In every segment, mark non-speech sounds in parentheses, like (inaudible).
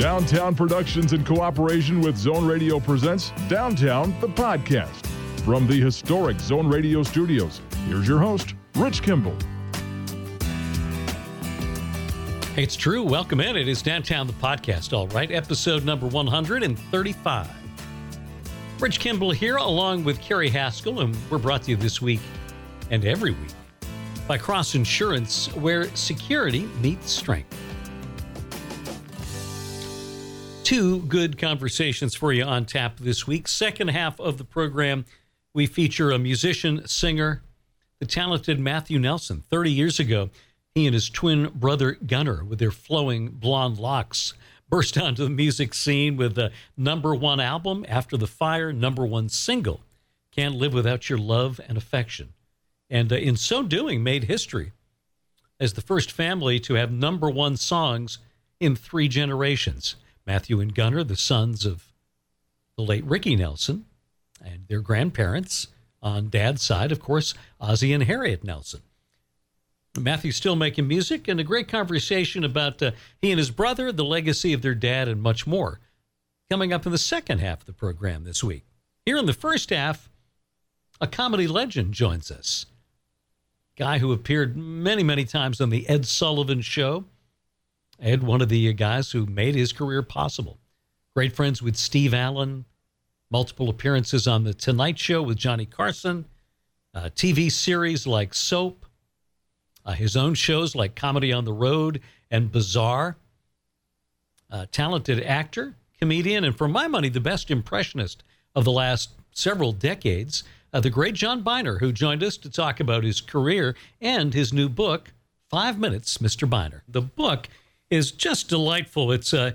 Downtown Productions in cooperation with Zone Radio presents Downtown the Podcast. From the historic Zone Radio studios, here's your host, Rich Kimball. It's true. Welcome in. It is Downtown the Podcast, all right. Episode number 135. Rich Kimball here, along with Kerry Haskell, and we're brought to you this week and every week by Cross Insurance, where security meets strength. Two good conversations for you on tap this week. Second half of the program, we feature a musician, singer, the talented Matthew Nelson. 30 years ago, he and his twin brother Gunnar, with their flowing blonde locks, burst (laughs) onto the music scene with the number one album, After the Fire, number one single, Can't Live Without Your Love and Affection. And uh, in so doing, made history as the first family to have number one songs in three generations. Matthew and Gunnar, the sons of the late Ricky Nelson, and their grandparents on dad's side, of course, Ozzie and Harriet Nelson. Matthew's still making music and a great conversation about uh, he and his brother, the legacy of their dad, and much more. Coming up in the second half of the program this week. Here in the first half, a comedy legend joins us. Guy who appeared many, many times on The Ed Sullivan Show. Ed, one of the guys who made his career possible. Great friends with Steve Allen, multiple appearances on The Tonight Show with Johnny Carson, uh, TV series like Soap, uh, his own shows like Comedy on the Road and Bizarre. Uh, talented actor, comedian, and for my money, the best impressionist of the last several decades. Uh, the great John Byner, who joined us to talk about his career and his new book, Five Minutes, Mr. Byner. The book is just delightful. It's a, uh,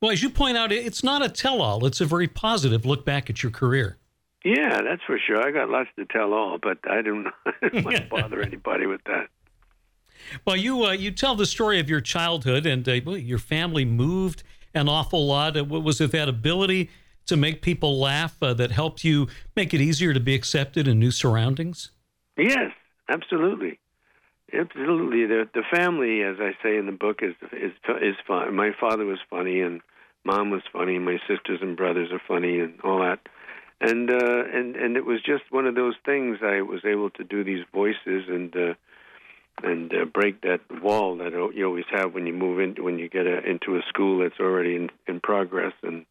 well, as you point out, it's not a tell all, it's a very positive look back at your career. Yeah, that's for sure. I got lots to tell all, but I don't, (laughs) I don't want to (laughs) bother anybody with that. Well, you uh, you tell the story of your childhood and uh, your family moved an awful lot. Uh, was it that ability to make people laugh uh, that helped you make it easier to be accepted in new surroundings? Yes, absolutely, absolutely. The the family, as I say in the book, is is is fun. My father was funny, and mom was funny. And my sisters and brothers are funny, and all that. And uh, and and it was just one of those things. I was able to do these voices and. Uh, and uh, break that wall that you always have when you move in when you get a, into a school that's already in, in progress and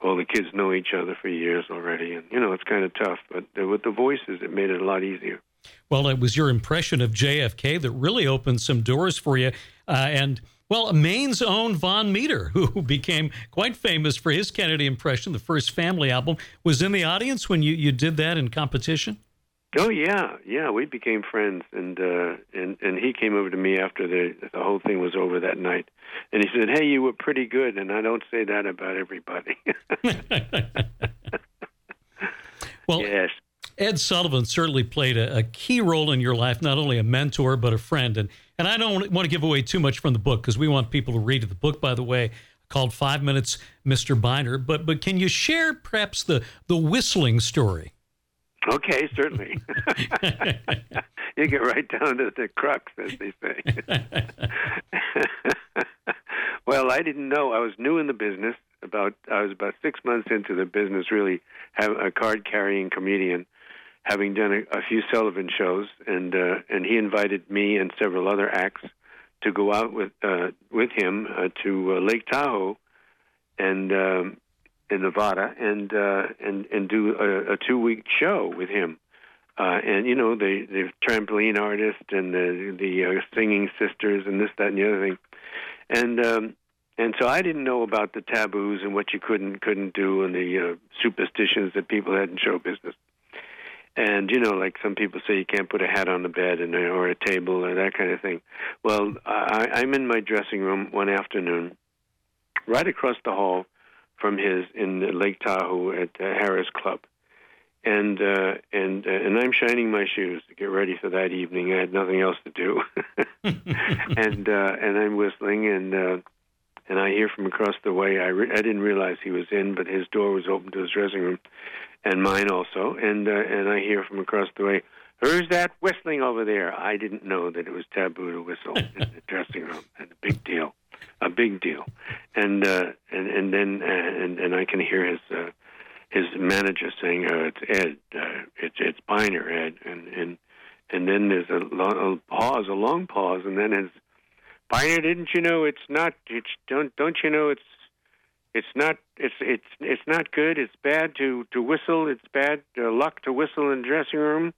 all the kids know each other for years already and you know it's kind of tough but uh, with the voices it made it a lot easier well it was your impression of jfk that really opened some doors for you uh, and well maine's own Vaughn Meader, (laughs) who became quite famous for his kennedy impression the first family album was in the audience when you, you did that in competition Oh yeah, yeah. We became friends, and uh, and and he came over to me after the the whole thing was over that night, and he said, "Hey, you were pretty good." And I don't say that about everybody. (laughs) (laughs) well, yes. Ed Sullivan certainly played a, a, key role in your life, not only a mentor but a friend. And and I don't want to give away too much from the book because we want people to read. The book, by the way, called Five Minutes, Mr. Byner. But but can you share perhaps the the whistling story? Okay, certainly. (laughs) you get right down to the crux, as they say. (laughs) well, I didn't know. I was new in the business. About I was about six months into the business, really, have a card-carrying comedian, having done a, a few Sullivan shows, and uh, and he invited me and several other acts to go out with uh, with him uh, to uh, Lake Tahoe, and um, in Nevada and uh, and and do a, a two week show with him. Uh, and you know the the trampoline artist and the the uh, singing sisters and this that and the other thing, and um, and so I didn't know about the taboos and what you could not couldn't do and the uh, superstitions that people had in show business. And you know, like some people say, you can't put a hat on the bed and or a table or that kind of thing. Well, I, I'm in my dressing room one afternoon, right across the hall from his in Lake Tahoe at uh, Harrah's Club, and uh, and uh, and I'm shining my shoes to get ready for that evening. I had nothing else to do, (laughs) and uh, and I'm whistling and. Uh, and I hear from across the way. I, re- I didn't realize he was in, but his door was open to his dressing room, and mine also. And uh, and I hear from across the way, "Who's that whistling over there?" I didn't know that it was taboo to whistle in the (laughs) dressing room, and a big deal a big deal. and uh, and and then uh, and and I can hear his uh, his manager saying, uh, "It's Ed, uh, it's it's Byner, Ed," and and and then there's a, long, a pause, a long pause, and then his Byner, didn't you know it's not? It's don't don't you know it's it's not it's it's it's not good. It's bad to to whistle. It's bad uh, luck to whistle in the dressing room.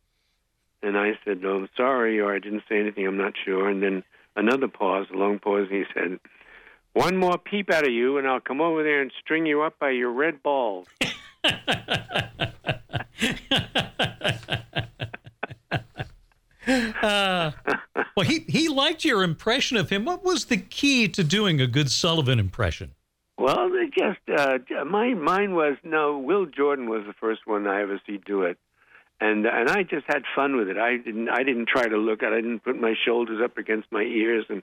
And I said, "No, I'm sorry," or I didn't say anything. I'm not sure. And then another pause, a long pause. And he said, "One more peep out of you, and I'll come over there and string you up by your red balls." (laughs) uh, well, he he liked your impression of him. What was the key to doing a good Sullivan impression? Well, it just uh, my mine was no. Will Jordan was the first one I ever see do it, and and I just had fun with it. I didn't I didn't try to look at. I didn't put my shoulders up against my ears and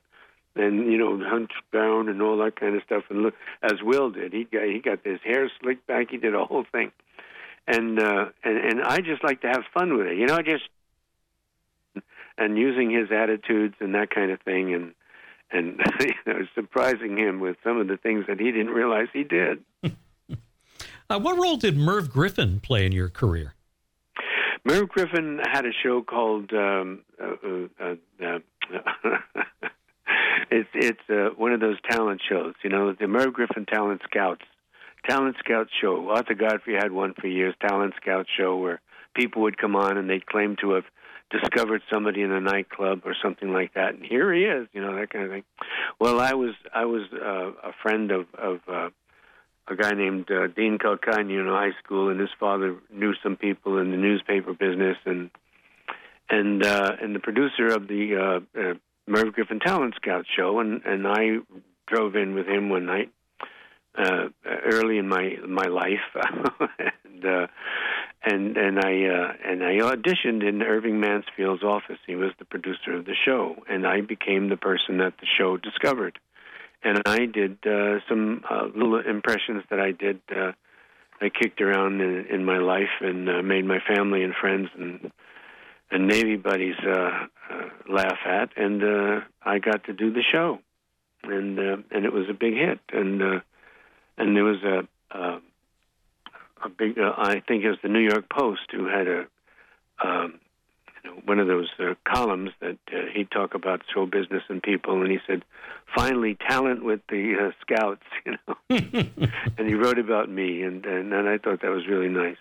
and you know hunch down and all that kind of stuff. And look, as Will did, he got he got his hair slicked back. He did a whole thing, and uh, and and I just like to have fun with it. You know, just and using his attitudes and that kind of thing, and and (laughs) you know, surprising him with some of the things that he didn't realize he did. uh, what role did Merv Griffin play in your career? Merv Griffin had a show called um, uh, uh, uh (laughs) it's it's uh, one of those talent shows, you know, the Merv Griffin Talent Scouts. Talent Scout show. Arthur Godfrey had one for years, Talent Scout show, where people would come on and they'd claim to have discovered somebody in a nightclub or something like that, and here he is, you know that kind of thing. Well, I was I was uh, a friend of of uh, a guy named uh, Dean Calcagno in high school, and his father knew some people in the newspaper business, and and uh, and the producer of the uh, uh, Merv Griffin Talent Scout show, and and I drove in with him one night uh, early in my my life, (laughs) and uh, and and I uh, and I auditioned in Irving Mansfield's office. He was the producer of the show, and I became the person that the show discovered. And I did uh, some uh, little impressions that I did. Uh, I kicked around in, in my life and uh, made my family and friends and and Navy buddies uh, uh, laugh at, and uh, I got to do the show, and uh, and it was a big hit, and uh, and there was a. Uh, a big. Uh, I think it was the New York Post who had a um, you know, one of those uh, columns that uh, he'd talk about show business and people, and he said, "Finally, talent with the uh, Scouts," (laughs) you know. (laughs) and he wrote about me, and, and and I thought that was really nice,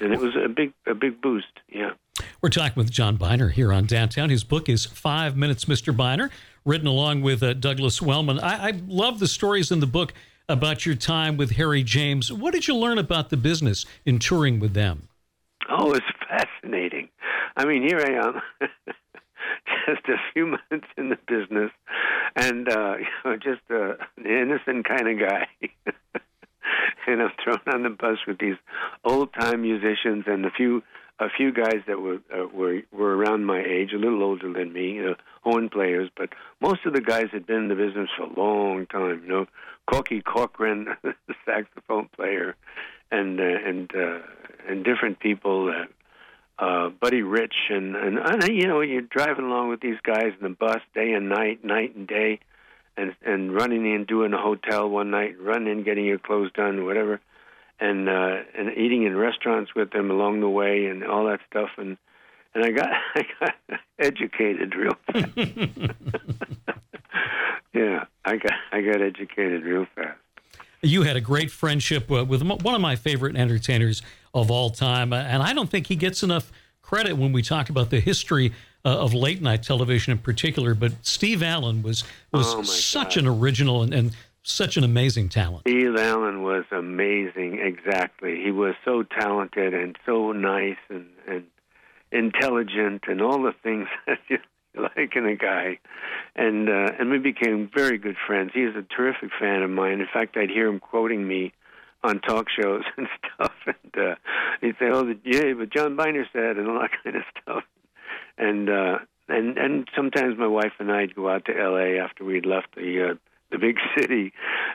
and it was a big a big boost. Yeah. We're talking with John Byner here on Downtown. His book is Five Minutes, Mr. Byner, written along with uh, Douglas Wellman. I, I love the stories in the book about your time with Harry James. What did you learn about the business in touring with them? Oh, it's fascinating. I mean, here I am, (laughs) just a few months in the business, and uh, (laughs) you know, just uh, an innocent kind of guy. (laughs) and I'm thrown on the bus with these old time musicians and a few a few guys that were uh, were were around my age, a little older than me, uh, horn players, but most of the guys had been in the business for a long time. You know, Corky Corcoran, (laughs) the saxophone player, and uh, and uh, and different people. Uh, uh, Buddy Rich and, and and you know you're driving along with these guys in the bus day and night, night and day, and and running in, doing a hotel one night, running in, getting your clothes done, whatever and uh, and eating in restaurants with them along the way and all that stuff and and I got (laughs) I got educated real fast. (laughs) yeah, I got I got educated real fast. You had a great friendship uh, with one of my favorite entertainers of all time, uh, and I don't think he gets enough credit when we talk about the history uh, of late night television in particular. But Steve Allen was was oh such God. an original and, and such an amazing talent. Steve Allen was amazing. Exactly, he was so talented and so nice and and intelligent and all the things (laughs) that you (laughs) like in a guy. And uh, and we became very good friends. He is a terrific fan of mine. In fact, I'd hear him quoting me on talk shows (laughs) and stuff, and uh, he'd say, "Oh, yeah, but John Byner said," and all that (laughs) kind of stuff. And uh, and and sometimes my wife and I'd go out to L.A. after we'd left the uh, the big city,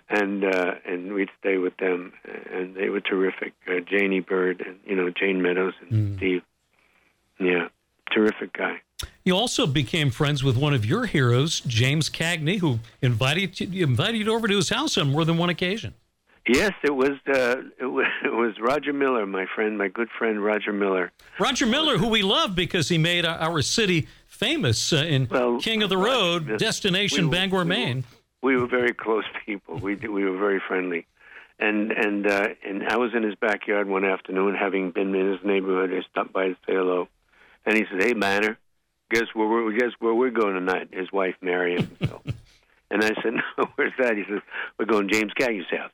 and uh, and we'd stay with them, and they were terrific. Uh, Janie Bird and you know Jayne Meadows and Mm. Steve, yeah, terrific guy. You also became friends with one of your heroes, James Cagney, who invited you, invited you over to his house on more than one occasion. Yes, it was uh, it was (laughs) it was Roger Miller, my friend, my good friend Roger Miller. Roger Miller, who we love because he made our, city famous uh, in well, King of the Road, destination we, Bangor, we, Maine. We were very close people. We we were very friendly, and and uh, and I was in his backyard one afternoon, having been in his neighborhood. I stopped by to say hello, and he said, "Hey, Banner, guess where we're guess where we're going tonight?" His wife, Marion. (laughs) So. and I said, (laughs) "No, where's that?" He says, "We're going to James Cagney's house."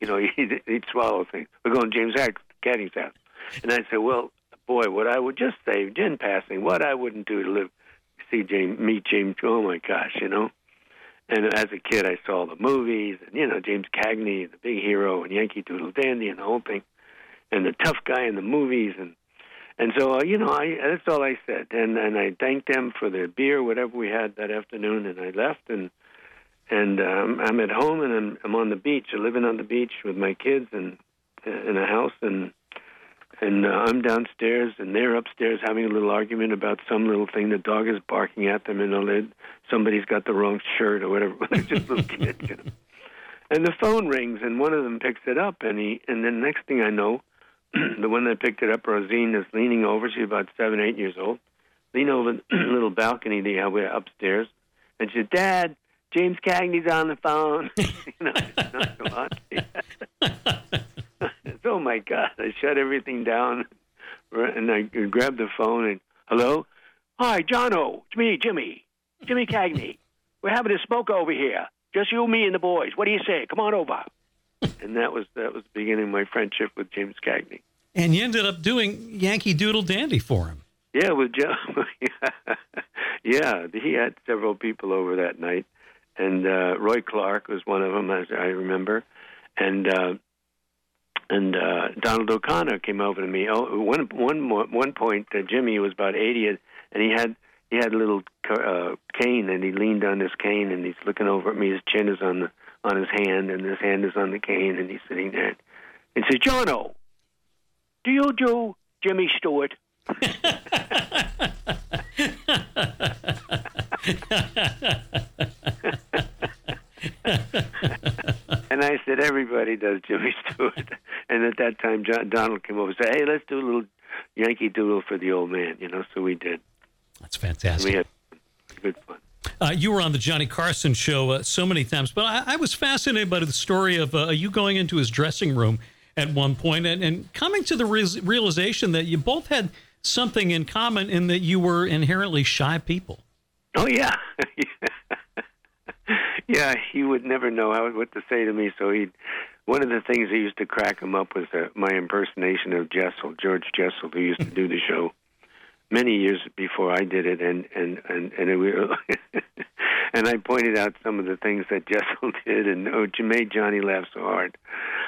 You know, (laughs) he'd, he'd swallow things. We're going to James Cagney's house, and I said, "Well, boy, what I would just say, in passing, what I wouldn't do to live, see James, meet James. Oh my gosh, you know." And as a kid, I saw the movies, and you know James Cagney, the big hero, and Yankee Doodle Dandy, and the whole thing, and the tough guy in the movies, and and so uh, you know I that's all I said, and and I thanked them for the beer, whatever we had that afternoon, and I left, and and um, I'm at home, and I'm I'm on the beach, living on the beach with my kids, and in a house, and and uh, I'm downstairs, and they're upstairs having a little argument about some little thing. The dog is barking at them, and they, somebody's got the wrong shirt or whatever. (laughs) They're just little (laughs) kids, you know. And the phone rings, and one of them picks it up, and he, and then next thing I know, (clears throat) the one that picked it up, Rosine, is leaning over. She's about seven, eight years old. Lean over the (clears throat) little balcony they have upstairs, and she said, "Dad, James Cagney's on the phone." (laughs) you know, hot (laughs) oh my God. I shut everything down and I grabbed the phone and, hello? Hi, Jono. It's me, Jimmy. Jimmy Cagney. We're having a smoke over here. Just you, me, and the boys. What do you say? Come on over. And that was that was the beginning of my friendship with James Cagney. And you ended up doing Yankee Doodle Dandy for him. Yeah, with Joe. (laughs) yeah, he had several people over that night, and uh, Roy Clark was one of them, as I remember. And uh, and uh, Donald O'Connor came over to me. Oh, one one one point, uh, Jimmy was about eighty, and he had he had a little uh, cane, and he leaned on his cane, and he's looking over at me. His chin is on the on his hand, and his hand is on the cane, and he's sitting there. And says, "John, "Jono, do you do Jimmy Stewart?" (laughs) and I said, everybody does Jimmy Stewart. (laughs) And at that time, John, Donald came over and said, hey, let's do a little Yankee Doodle for the old man, you know, so we did. That's fantastic. We had good fun. Uh, you were on the Johnny Carson show uh, so many times, but I, I, was fascinated by the story of uh, you going into his dressing room at one point and, and coming to the re- realization that you both had something in common in that you were inherently shy people. Oh, yeah. (laughs) yeah, he would never know how, what to say to me. So he, one of the things that used to crack him up was uh, my impersonation of Jessel, George Jessel, who used to do the show many years before I did it, and and and and it, (laughs) and I pointed out some of the things that (laughs) Jessel did, and oh, made Johnny laugh so hard.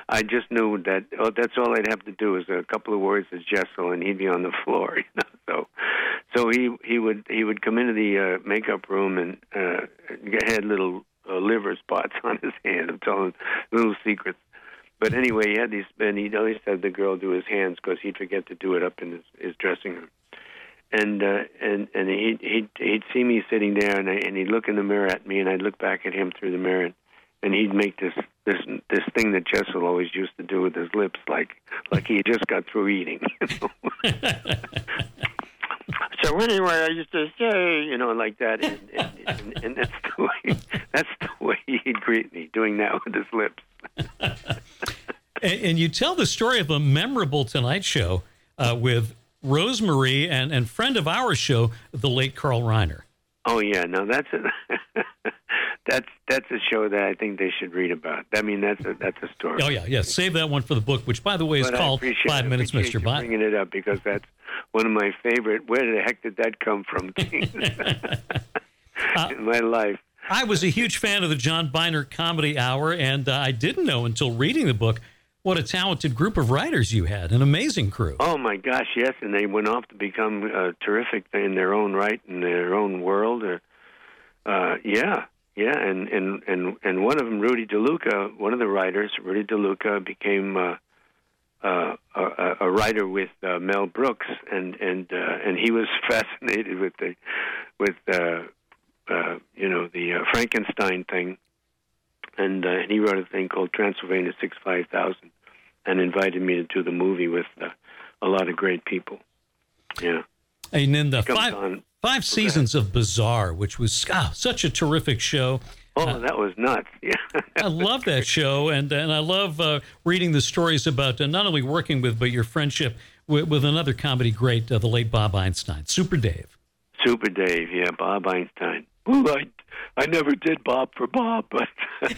I just knew that oh, that's all I'd have to do is a couple of words as Jessel, and he'd be on the (laughs) floor. You know, so so he he would he would come into the uh, makeup room and uh, had little uh, liver spots on his hand. I'm telling little secrets. But anyway, he had these, and he always had the girl do his hands because he'd forget to do it up in his, his dressing room. And uh, and and he'd he'd he'd see me sitting there, and I, and he'd look in the mirror at me, and I'd look back at him through the mirror, and, and he'd make this this this thing that Jessel always used to do with his lips, like like he just got through eating. (laughs) You know? (laughs) so anyway, I used to say, you know, like that, and, and, and, and that's the way that's the way he'd greet me, doing that with his lips. (laughs) and, and, you tell the story of a memorable Tonight Show uh, with Rosemarie and and friend of our show, the late Carl Reiner. Oh yeah, no, that's a (laughs) that's that's a show that I think they should read about. I mean, that's a that's a story. Oh yeah, yeah. Save that one for the book, which by the way is but called Five Minutes, Mister Bott. Bringing it up because that's one of my favorite. Where the heck did that come from? (laughs) (laughs) uh, in my life. I was a huge fan of the John Byner Comedy Hour, and uh, I didn't know until reading the book what a talented group of writers you had, an amazing crew. Oh my gosh, yes, and they went off to become uh, terrific in their own right in their own world. Uh, uh, yeah, yeah, and and and and one of them, Rudy DeLuca, one of the writers, Rudy DeLuca, became uh, uh, a, a writer with uh, Mel Brooks, and and uh, and he was (laughs) fascinated with the with uh, uh, you know the uh, Frankenstein thing, and uh, and he wrote a thing called Transylvania Six Five Thousand, and invited me to do the movie with uh, a lot of great people. Yeah. And then the five five seasons of Bizarre, which was ah, such a terrific show. Oh, that was nuts. (laughs) Yeah. I love that show, and and I love uh, reading the stories about uh, not only working with, but your friendship with, with another comedy great, uh, the late Bob Einstein, Super Dave. Super Dave, yeah, Bob Einstein. Well, I, I never did Bob for Bob, but (laughs)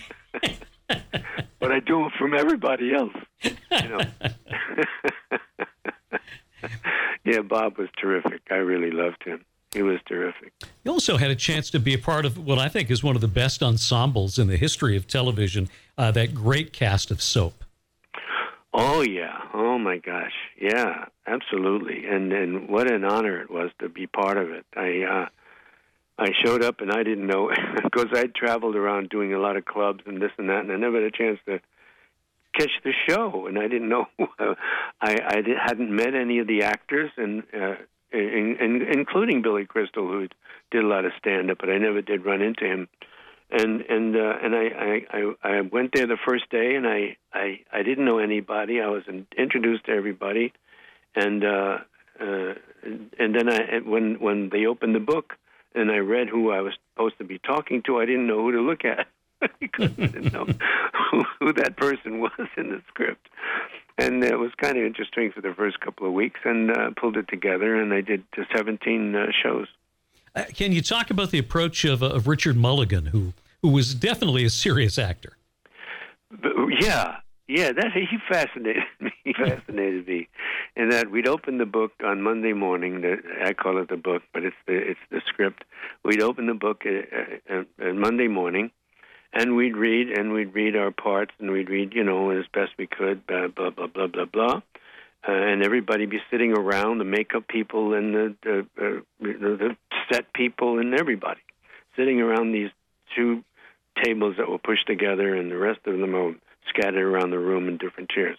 (laughs) but I do it from everybody else. You know. (laughs) yeah, Bob was terrific. I really loved him. He was terrific. You also had a chance to be a part of what I think is one of the best ensembles in the history of television. Uh, that great cast of Soap. Oh yeah. Oh my gosh. Yeah, absolutely. And and what an honor it was to be part of it. I uh I showed up and I didn't know (laughs) because I'd traveled around doing a lot of clubs and this and that and I never had a chance to catch the show and I didn't know (laughs) I I hadn't met any of the actors and uh in, in, including Billy Crystal who did a lot of stand up but I never did run into him and and uh, and I, I I I went there the first day, and I I I didn't know anybody. I was in, introduced to everybody, and uh, uh, and then I when when they opened the book and I read who I was supposed to be talking to, I didn't know who to look at (laughs) because I didn't know who, (laughs) who that person was in the script. And it was kind of interesting for the first couple of weeks, and uh, pulled it together, and I did uh, 17 uh, shows. Uh, can you talk about the approach of, uh, of Richard Mulligan, who who was definitely a serious actor? But, yeah, yeah, that he fascinated (laughs) me. He fascinated me, in that we'd open the book on Monday morning. The, I call it the book, but it's the it's the script. We'd open the book uh, uh, uh, Monday morning, and we'd read and we'd read our parts, and we'd read, you know, as best we could, blah blah blah blah blah blah. Uh, and everybody be sitting around the makeup people and the the, uh, the set people and everybody sitting around these two tables that were pushed together, and the rest of them are scattered around the room in different chairs.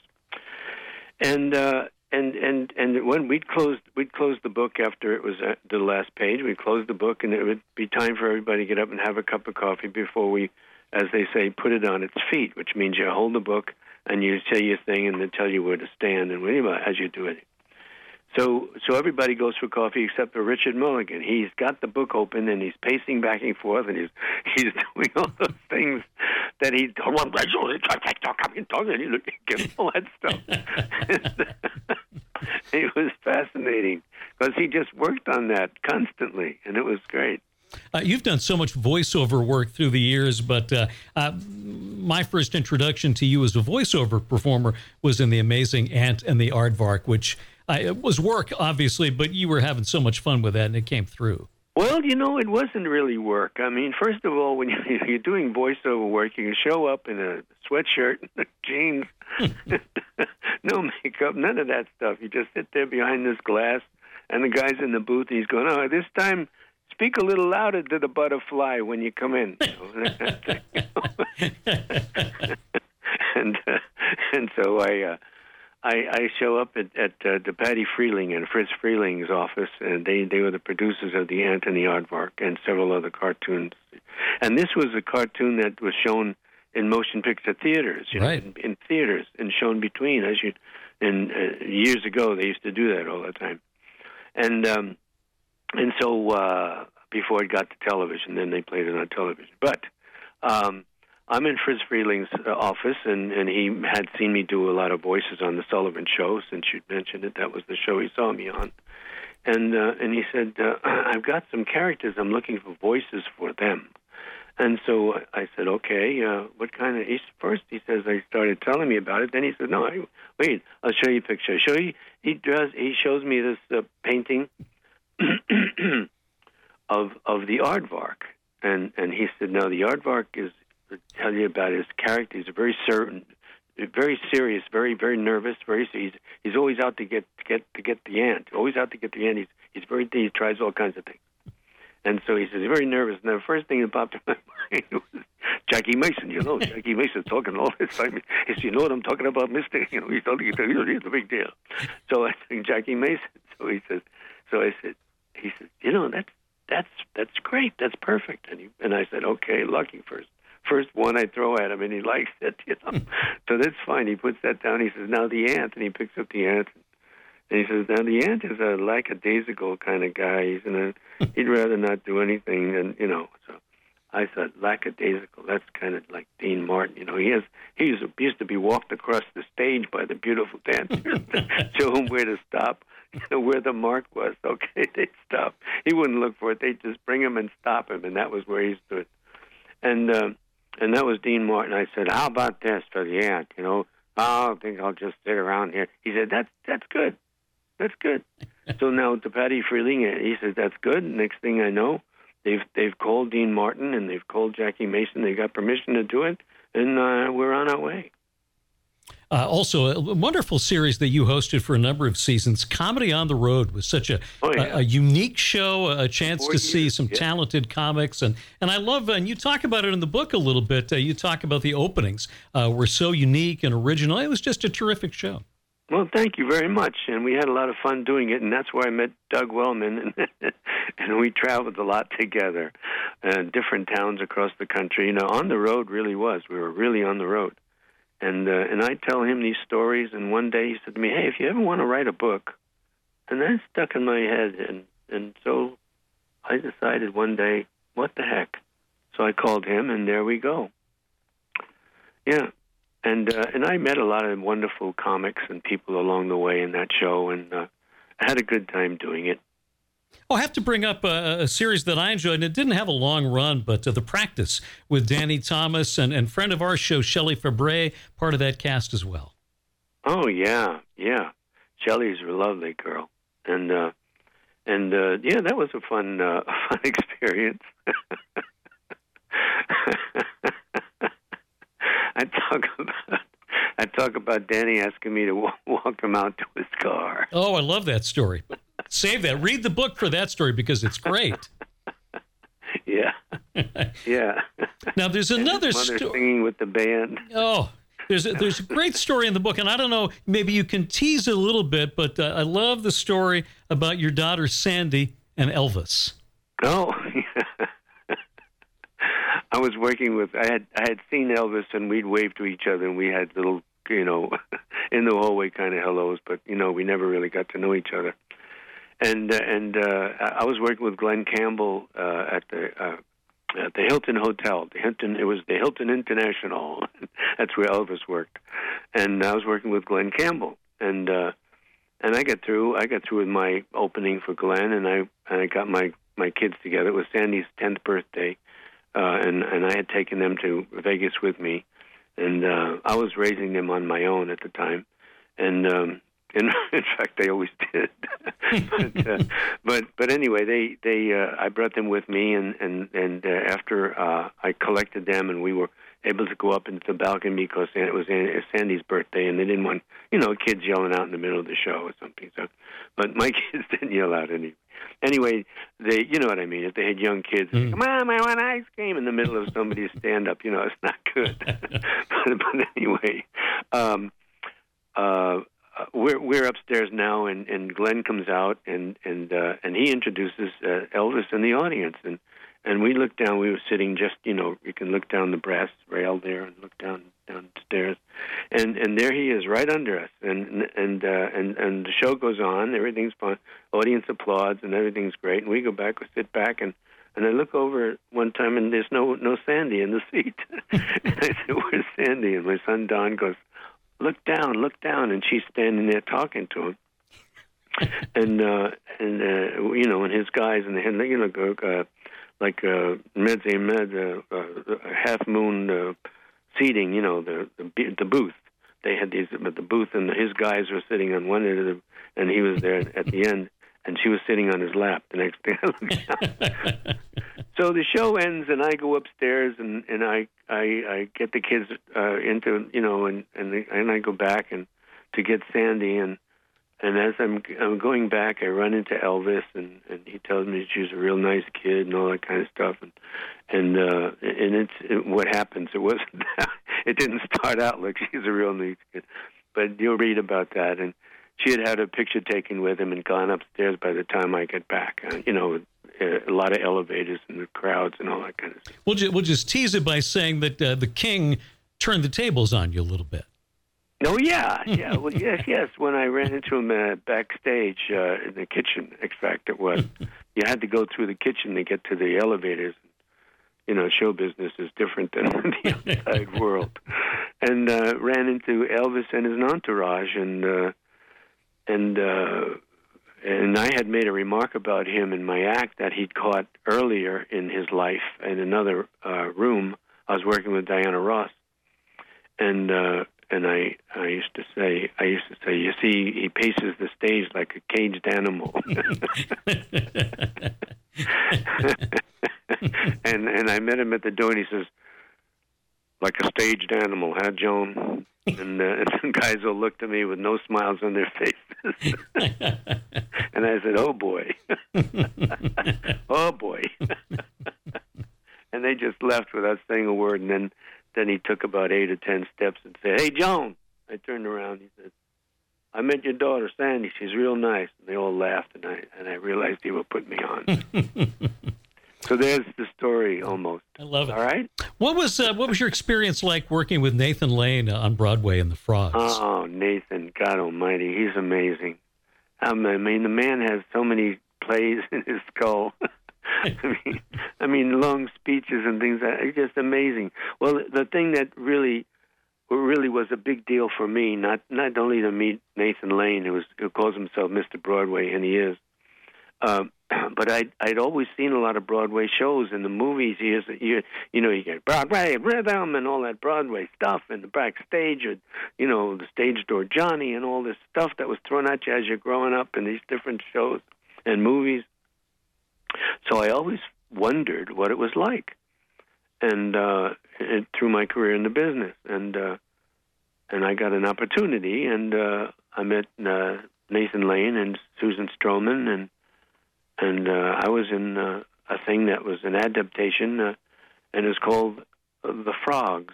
And uh, and and and when we'd close we'd close the book after it was the last page, we'd close the book, and it would be time for everybody to get up and have a cup of coffee before we, as they say, put it on its feet, which means you hold the book and you say your thing, and they tell you where to stand and whatever as you do it. So, so everybody goes for coffee except for Richard Mulligan. He's got the book open and he's pacing back and forth and he's (laughs) he's doing all those things that he he all that stuff. (laughs) it was fascinating because he just worked on that constantly, and it was great. Uh, you've done so much voiceover work through the years, but uh, uh, my first introduction to you as a voiceover performer was in The Amazing Ant and the Aardvark, which I, it was work, obviously, but you were having so much fun with that, and it came through. Well, you know, it wasn't really work. I mean, first of all, when (laughs) you're doing voiceover work, you can show up in a sweatshirt, (laughs) jeans, (laughs) no makeup, none of that stuff. You just sit there behind this glass, and the guy's in the booth, and he's going, "Oh, this time." Speak a little louder to the butterfly when you come in, and uh, and so I uh, I, I show up at, at uh, the Patty Freleng and Friz Freleng's office, and they, they were the producers of the Anthony Aardvark and several other cartoons. And this was a cartoon that was shown in motion picture theaters, you right. know, in, in theaters, and shown between. As you, and uh, years ago, they used to do that all the time. And um, and so uh, before it got to television, then they played it on television. But um, I'm in Friz Freleng's uh, office, and, and he had seen me do a lot of voices on the Sullivan Show. Since you mentioned it, that was the show he saw me on. And uh, and he said, uh, (clears throat) "I've got some characters. I'm looking for voices for them." And so I said, "Okay, uh, what kind of?" He, first, he says, "I started telling me about it." Then he said, "No, I, wait. I'll show you a picture. Show you." He does. He shows me this uh, painting (clears throat) of of the aardvark, and and he said, "No, the aardvark is." Tell you about his character. He's a very certain, very serious, very very nervous. Very he's he's always out to get to get to get the ant. Always out to get the ant. He's he's very he tries all kinds of things. And so he says, very nervous. And the first thing that popped in my (laughs) mind was Jackie Mason. You know, (laughs) Jackie Mason talking all this time. He says, you know what I'm talking about, mister? (laughs) You know, he's talking, he's a big deal. So I think Jackie Mason. So he says, so I said, he said, you know, that's, that's, that's great. That's perfect. And he, and I said, okay, lucky first. First one I throw at him, and he likes it, (laughs) you know. so that's fine. He puts that down. He says, now the ant, and he picks up the ant. And he says, now the ant is a lackadaisical kind of guy. He's in a, he'd rather not do anything, and you know. So I thought lackadaisical. That's kind of like Dean Martin. You know, he has he used to, he used to be walked across the stage by the beautiful dancers (laughs) to show him where to stop, (laughs) you know, where the mark was. Okay, they'd stop. He wouldn't look for it. They'd just bring him and stop him, and that was where he stood. And uh, and that was Dean Martin. I said, "How about this for the ant?" You know, oh, I think I'll just sit around here. He said, "That's that's good, that's good." (laughs) so now to Patty Freleng, he said, "That's good." Next thing I know, they've they've called Dean Martin and they've called Jackie Mason. They got permission to do it, and uh, we're on our way. Uh, also, a wonderful series that you hosted for a number of seasons. Comedy on the Road was such a, oh, yeah. a, a, unique show, a chance Four to see some yeah. talented comics. And, and I love, and you talk about it in the book a little bit. Uh, you talk about the openings uh, were so unique and original. It was just a terrific show. Well, thank you very much, and we had a lot of fun doing it, and that's where I met Doug Wellman, and, (laughs) and we traveled a lot together, uh, different towns across the country. You know, on the road really was. We were really on the road, and uh, and I tell him these stories. And one day he said to me, "Hey, if you ever want to write a book," and that stuck in my head, and and so I decided one day, what the heck? So I called him, and there we go. Yeah, and uh, and I met a lot of wonderful comics and people along the way in that show, and uh, I had a good time doing it. Oh, I have to bring up a, a, series that I enjoyed, and it didn't have a long run, but uh, The Practice with Danny Thomas and, and friend of our show, Shelley Fabares, part of that cast as well. Oh, yeah, yeah. Shelley's a lovely girl. And, uh, and uh, yeah, that was a fun, uh, (laughs) fun experience. (laughs) I talk about I talk about Danny asking me to walk him out to his car. Oh, I love that story. Save that. Read the book for that story because it's great. (laughs) yeah, (laughs) yeah. Now there's another story singing with the band. Oh, there's a, there's a great story in the book, and I don't know, maybe you can tease it a little bit, but uh, I love the story about your daughter Sandy and Elvis. Oh, (laughs) I was working with I had I had seen Elvis and we'd wave to each other and we had little you know in the hallway kind of hellos, but you know we never really got to know each other. And uh, and uh, I was working with Glen Campbell uh, at the uh, at the Hilton Hotel. The Hilton it was the Hilton International. (laughs) That's where Elvis worked, and I was working with Glen Campbell and. uh and I got through. I got through with my opening for Glen, and I and I got my my kids together. It was Sandy's tenth birthday, uh, and and I had taken them to Vegas with me, and uh, I was raising them on my own at the time, and um, in, (laughs) in fact, they always did. but, uh, (laughs) but but anyway, they they uh, I brought them with me, and and and uh, after uh, I collected them, and we were able to go up into the balcony because it was Sandy's birthday, and they didn't want you know kids yelling out in the middle of the show or something. So, but my (laughs) kids didn't yell out any. Anyway, they you know what I mean. If they had young kids, mm. come on, I want ice cream in the middle of somebody's stand up, you know, it's not good. but, but anyway, um, uh, we're we're upstairs now, and and Glen comes out, and and uh, and he introduces uh, Elvis in the audience, and and we looked down. We were sitting just, you know, you can look down the brass rail there and look down downstairs, and and there he is, right under us. And and uh, and and the show goes on. Everything's fun. Audience applauds, and everything's great. And we go back, we sit back, and and I look over one time, and there's no no Sandy in the seat. (laughs) and I said, "Where's Sandy?" And my son Don goes, "Look down, look down," and she's standing there talking to him. (laughs) and uh and uh you know and his guys and the you know go uh like uh, med med uh, uh, half moon uh, seating. You know the, the the booth. They had these, but the booth and his guys were sitting on one end of the, and he was there at the end, and she was sitting on his lap. The next day, (laughs) so the show ends, and I go upstairs, and and I I, I get the kids uh, into you know, and and the, and I go back and to get Sandy and and as I'm I'm going back, I run into Elvis, and and he tells me she was a real nice kid and all that kind of stuff, and and uh, and it's it, what happens. It wasn't (laughs) that. it didn't start out like she's a real nice kid, but you'll read about that. And she had had a picture taken with him and gone upstairs by the time I get back. Uh, you know, a lot of elevators and the crowds and all that kind of stuff. We'll, ju- we'll just tease it by saying that uh, the king turned the tables on you a little bit. Oh yeah, (laughs) yeah. Well, yes, yes. When I ran into him uh, backstage uh, in the kitchen, in fact, it was. (laughs) you had to go through the kitchen to get to the elevators. You know, show business is different than (laughs) the outside world. And uh, ran into Elvis and his entourage, and uh, and uh, and I had made a remark about him in my act that he'd caught earlier in his life in another uh, room. I was working with Diana Ross, and uh, and I I used to say I used to say you see he paces the stage like a caged animal. (laughs) (laughs) and and I met him at the door and he says like a staged animal, huh, Joan? And, uh, (laughs) and some guys will look at me with no smiles on their faces. (laughs) and I said, "Oh boy, (laughs) oh boy," and they just left without saying a word. And then then he took about eight or ten steps and said, "Hey, Joan." I turned around. He said, "I met your daughter, Sandy. She's real nice." And they all laughed, and I and I realized he would put me on. So there's the story, almost. I love it. All right. What was uh, what was your experience like working with Nathan Lane on Broadway in The Frogs? Oh, Nathan, God Almighty, he's amazing. Um, I mean, the man has so many plays in his skull. (laughs) I mean, I mean, long speeches and things. It's just amazing. Well, the thing that really, really was a big deal for me, not not only to meet Nathan Lane, who, was, who calls himself Mr. Broadway, and he is, um, (clears throat) but I'd I'd always seen a lot of Broadway shows in the movies. Years, that you you know, you get Broadway rhythm and all that Broadway stuff, and the backstage, or you know, the stage door Johnny, and all this stuff that was thrown at you as you're growing up in these different shows and movies. So I always wondered what it was like, and, uh, and through my career in the business, and uh, and I got an opportunity, and uh, I met uh, Nathan Lane and Susan Stroman, and and uh, I was in uh, a thing that was an adaptation, uh, and it was called The Frogs,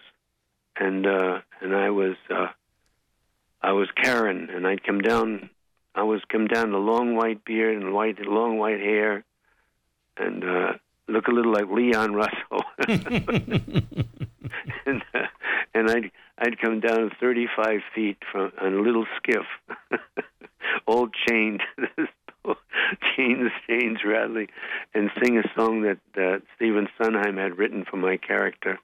and uh, and I was uh, I was Charon, and I'd come down. I was come down the long white beard and white long white hair, and uh, look a little like Leon Russell. (laughs) and uh, and I'd I'd come down 35 feet from on a little skiff, (laughs) all chained, chains chains rattling, and sing a song that uh, Stephen Sondheim had written for my character.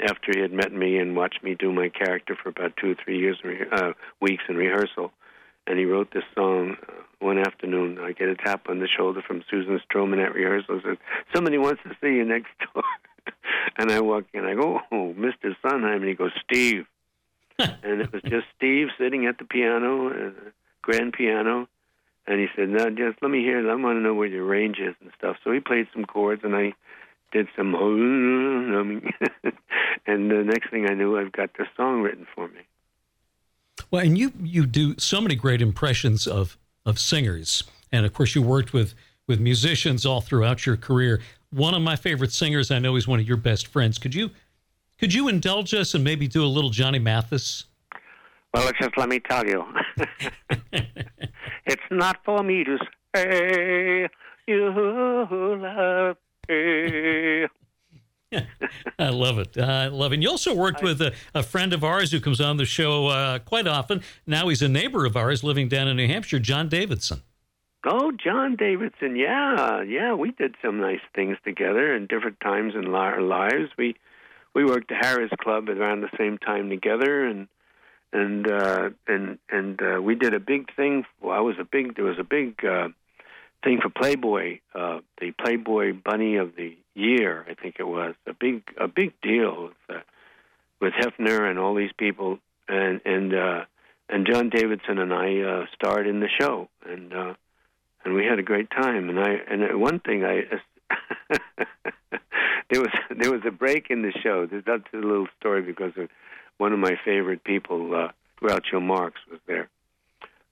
After he had met me and watched me do my character for about two or three years, uh, weeks in rehearsal, and he wrote this song uh, one afternoon. I get a tap on the shoulder from Susan Stroman at rehearsal. Says somebody wants to see you next door. (laughs) and I walk in. I go, oh, Mr. Sondheim, and he goes, Steve. (laughs) and it was just Steve sitting at the piano, uh, grand piano. And he said, "No, just let me hear it. I want to know where your range is and stuff." So he played some chords, and I did some, (laughs) and the next thing I knew, I've got this song written for me. Well, and you you do so many great impressions of of singers, and of course you worked with with musicians all throughout your career. One of my favorite singers, I know, he's one of your best friends. Could you could you indulge us and maybe do a little Johnny Mathis? Well, just let me tell you, (laughs) it's not for me to say you love me. I love it. I love it. And you also worked with a, a, friend of ours who comes on the show uh, quite often. Now he's a neighbor of ours living down in New Hampshire, John Davidson. Oh, John Davidson. Yeah, yeah. We did some nice things together in different times in our lives. We we worked the Harrah's Club around the same time together, and and uh, and and uh, we did a big thing. Well, I was a big. There was a big uh, thing for Playboy, uh, the Playboy Bunny of the Year. I think it was a big a big deal with uh, with Hefner and all these people, and and uh, and John Davidson and I uh, starred in the show, and uh, and we had a great time. And I and one thing I. (laughs) there was there was a break in the show. That's a little story because of one of my favorite people, uh, Groucho Marx, was there.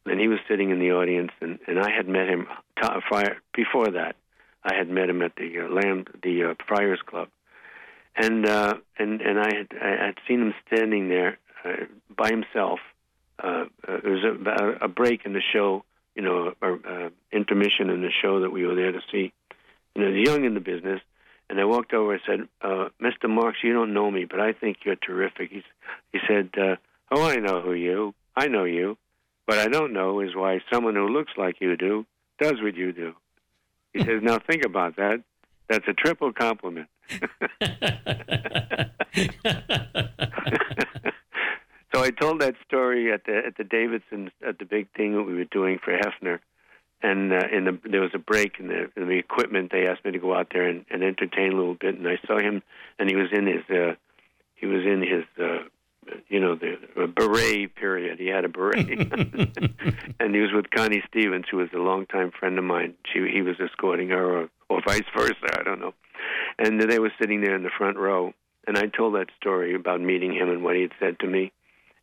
and he was sitting in the audience, and, and I had met him t- fire, before that. I had met him at the uh, Lamb, the uh, Friars Club, and uh, and and I had I had seen him standing there uh, by himself. Uh, uh, there was a, a break in the show, you know, or uh, intermission in the show that we were there to see. You know, he's young in the business, and I walked over and said, uh, "Mr. Marx, you don't know me, but I think you're terrific." He's, he said, uh, "Oh, I know who you. I know you. What I don't know is why someone who looks like you do does what you do." He says, "Now think about that. That's a triple compliment." (laughs) so I told that story at the at the Davidson at the big thing that we were doing for Hefner, and uh, in the there was a break in the in the equipment. They asked me to go out there and, and entertain a little bit, and I saw him, and he was in his uh, he was in his uh, you know the uh, beret period. He had a beret, (laughs) (laughs) and he was with Connie Stevens, who was a longtime friend of mine. She he was escorting her, or, or vice versa. I don't know. And they were sitting there in the front row, and I told that story about meeting him and what he had said to me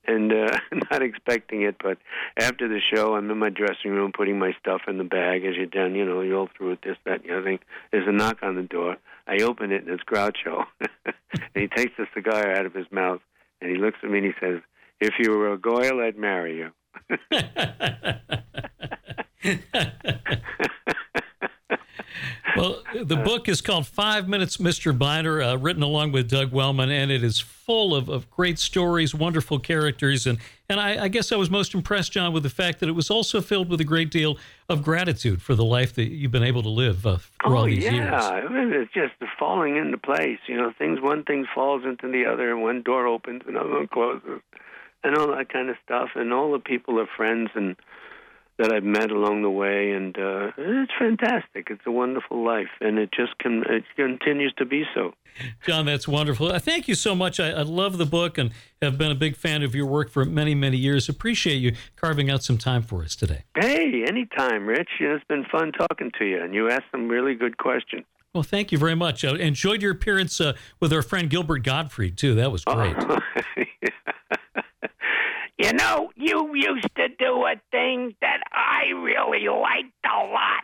and uh, (laughs) not expecting it. But after the show, I'm in my dressing room putting my stuff in the bag. As you're done, you know, you're all through with this, that, the other thing. There's a knock on the door. I open it, and it's Groucho. (laughs) and he takes the cigar out of his mouth, and he looks at me and he says, "If you were a Goyle, I'd marry you." (laughs) well, the book is called Five Minutes, Mr. Byner, uh, written along with Doug Wellman, and it is full of, of great stories, wonderful characters, and and I, I, guess I was most impressed, John, with the fact that it was also filled with a great deal of gratitude for the life that you've been able to live uh, for oh, all these yeah. years. Mean, it's just falling into place. You know, things one thing falls into the other, and one door opens, another one closes, and all that kind of stuff. And all the people are friends and that I've met along the way, and uh, it's fantastic. It's a wonderful life, and it just can it continues to be so. John, that's wonderful. Uh, thank you so much. I, I, love the book and have been a big fan of your work for many, many years. Appreciate you carving out some time for us today. Hey, anytime, Rich. It's been fun talking to you, and you asked some really good questions. Well, thank you very much. I enjoyed your appearance uh, with our friend Gilbert Gottfried, too. That was great. (laughs) You know, you used to do a thing that I really liked a lot.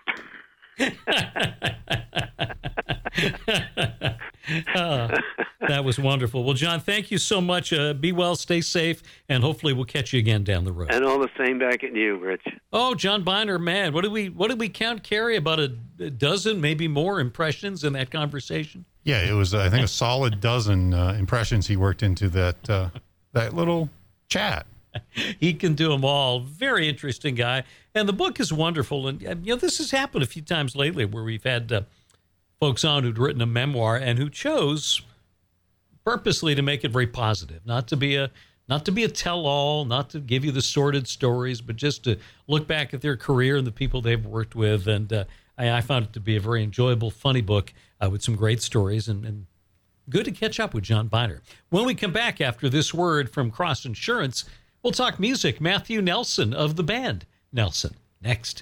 uh, (laughs) that was wonderful. Well, John, thank you so much. Uh, be well, stay safe, and hopefully we'll catch you again down the road. And all the same back at you, Rich. Oh, John Byner, man, what did we what did we count? Kerry about a dozen, maybe more impressions in that conversation. Yeah, it was. I think a solid dozen uh, impressions he worked into that uh, that little chat. (laughs) he can do them all. Very interesting guy, and the book is wonderful. And you know, this has happened a few times lately where we've had uh, folks on who'd written a memoir and who chose purposely to make it very positive, not to be a not to be a tell-all, not to give you the sordid stories, but just to look back at their career and the people they've worked with. And uh, I, I, found it to be a very enjoyable, funny book uh, with some great stories and, and good to catch up with John Byner. When we come back after this word from Cross Insurance. We'll talk music. Matthew Nelson of the band Nelson next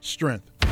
strength.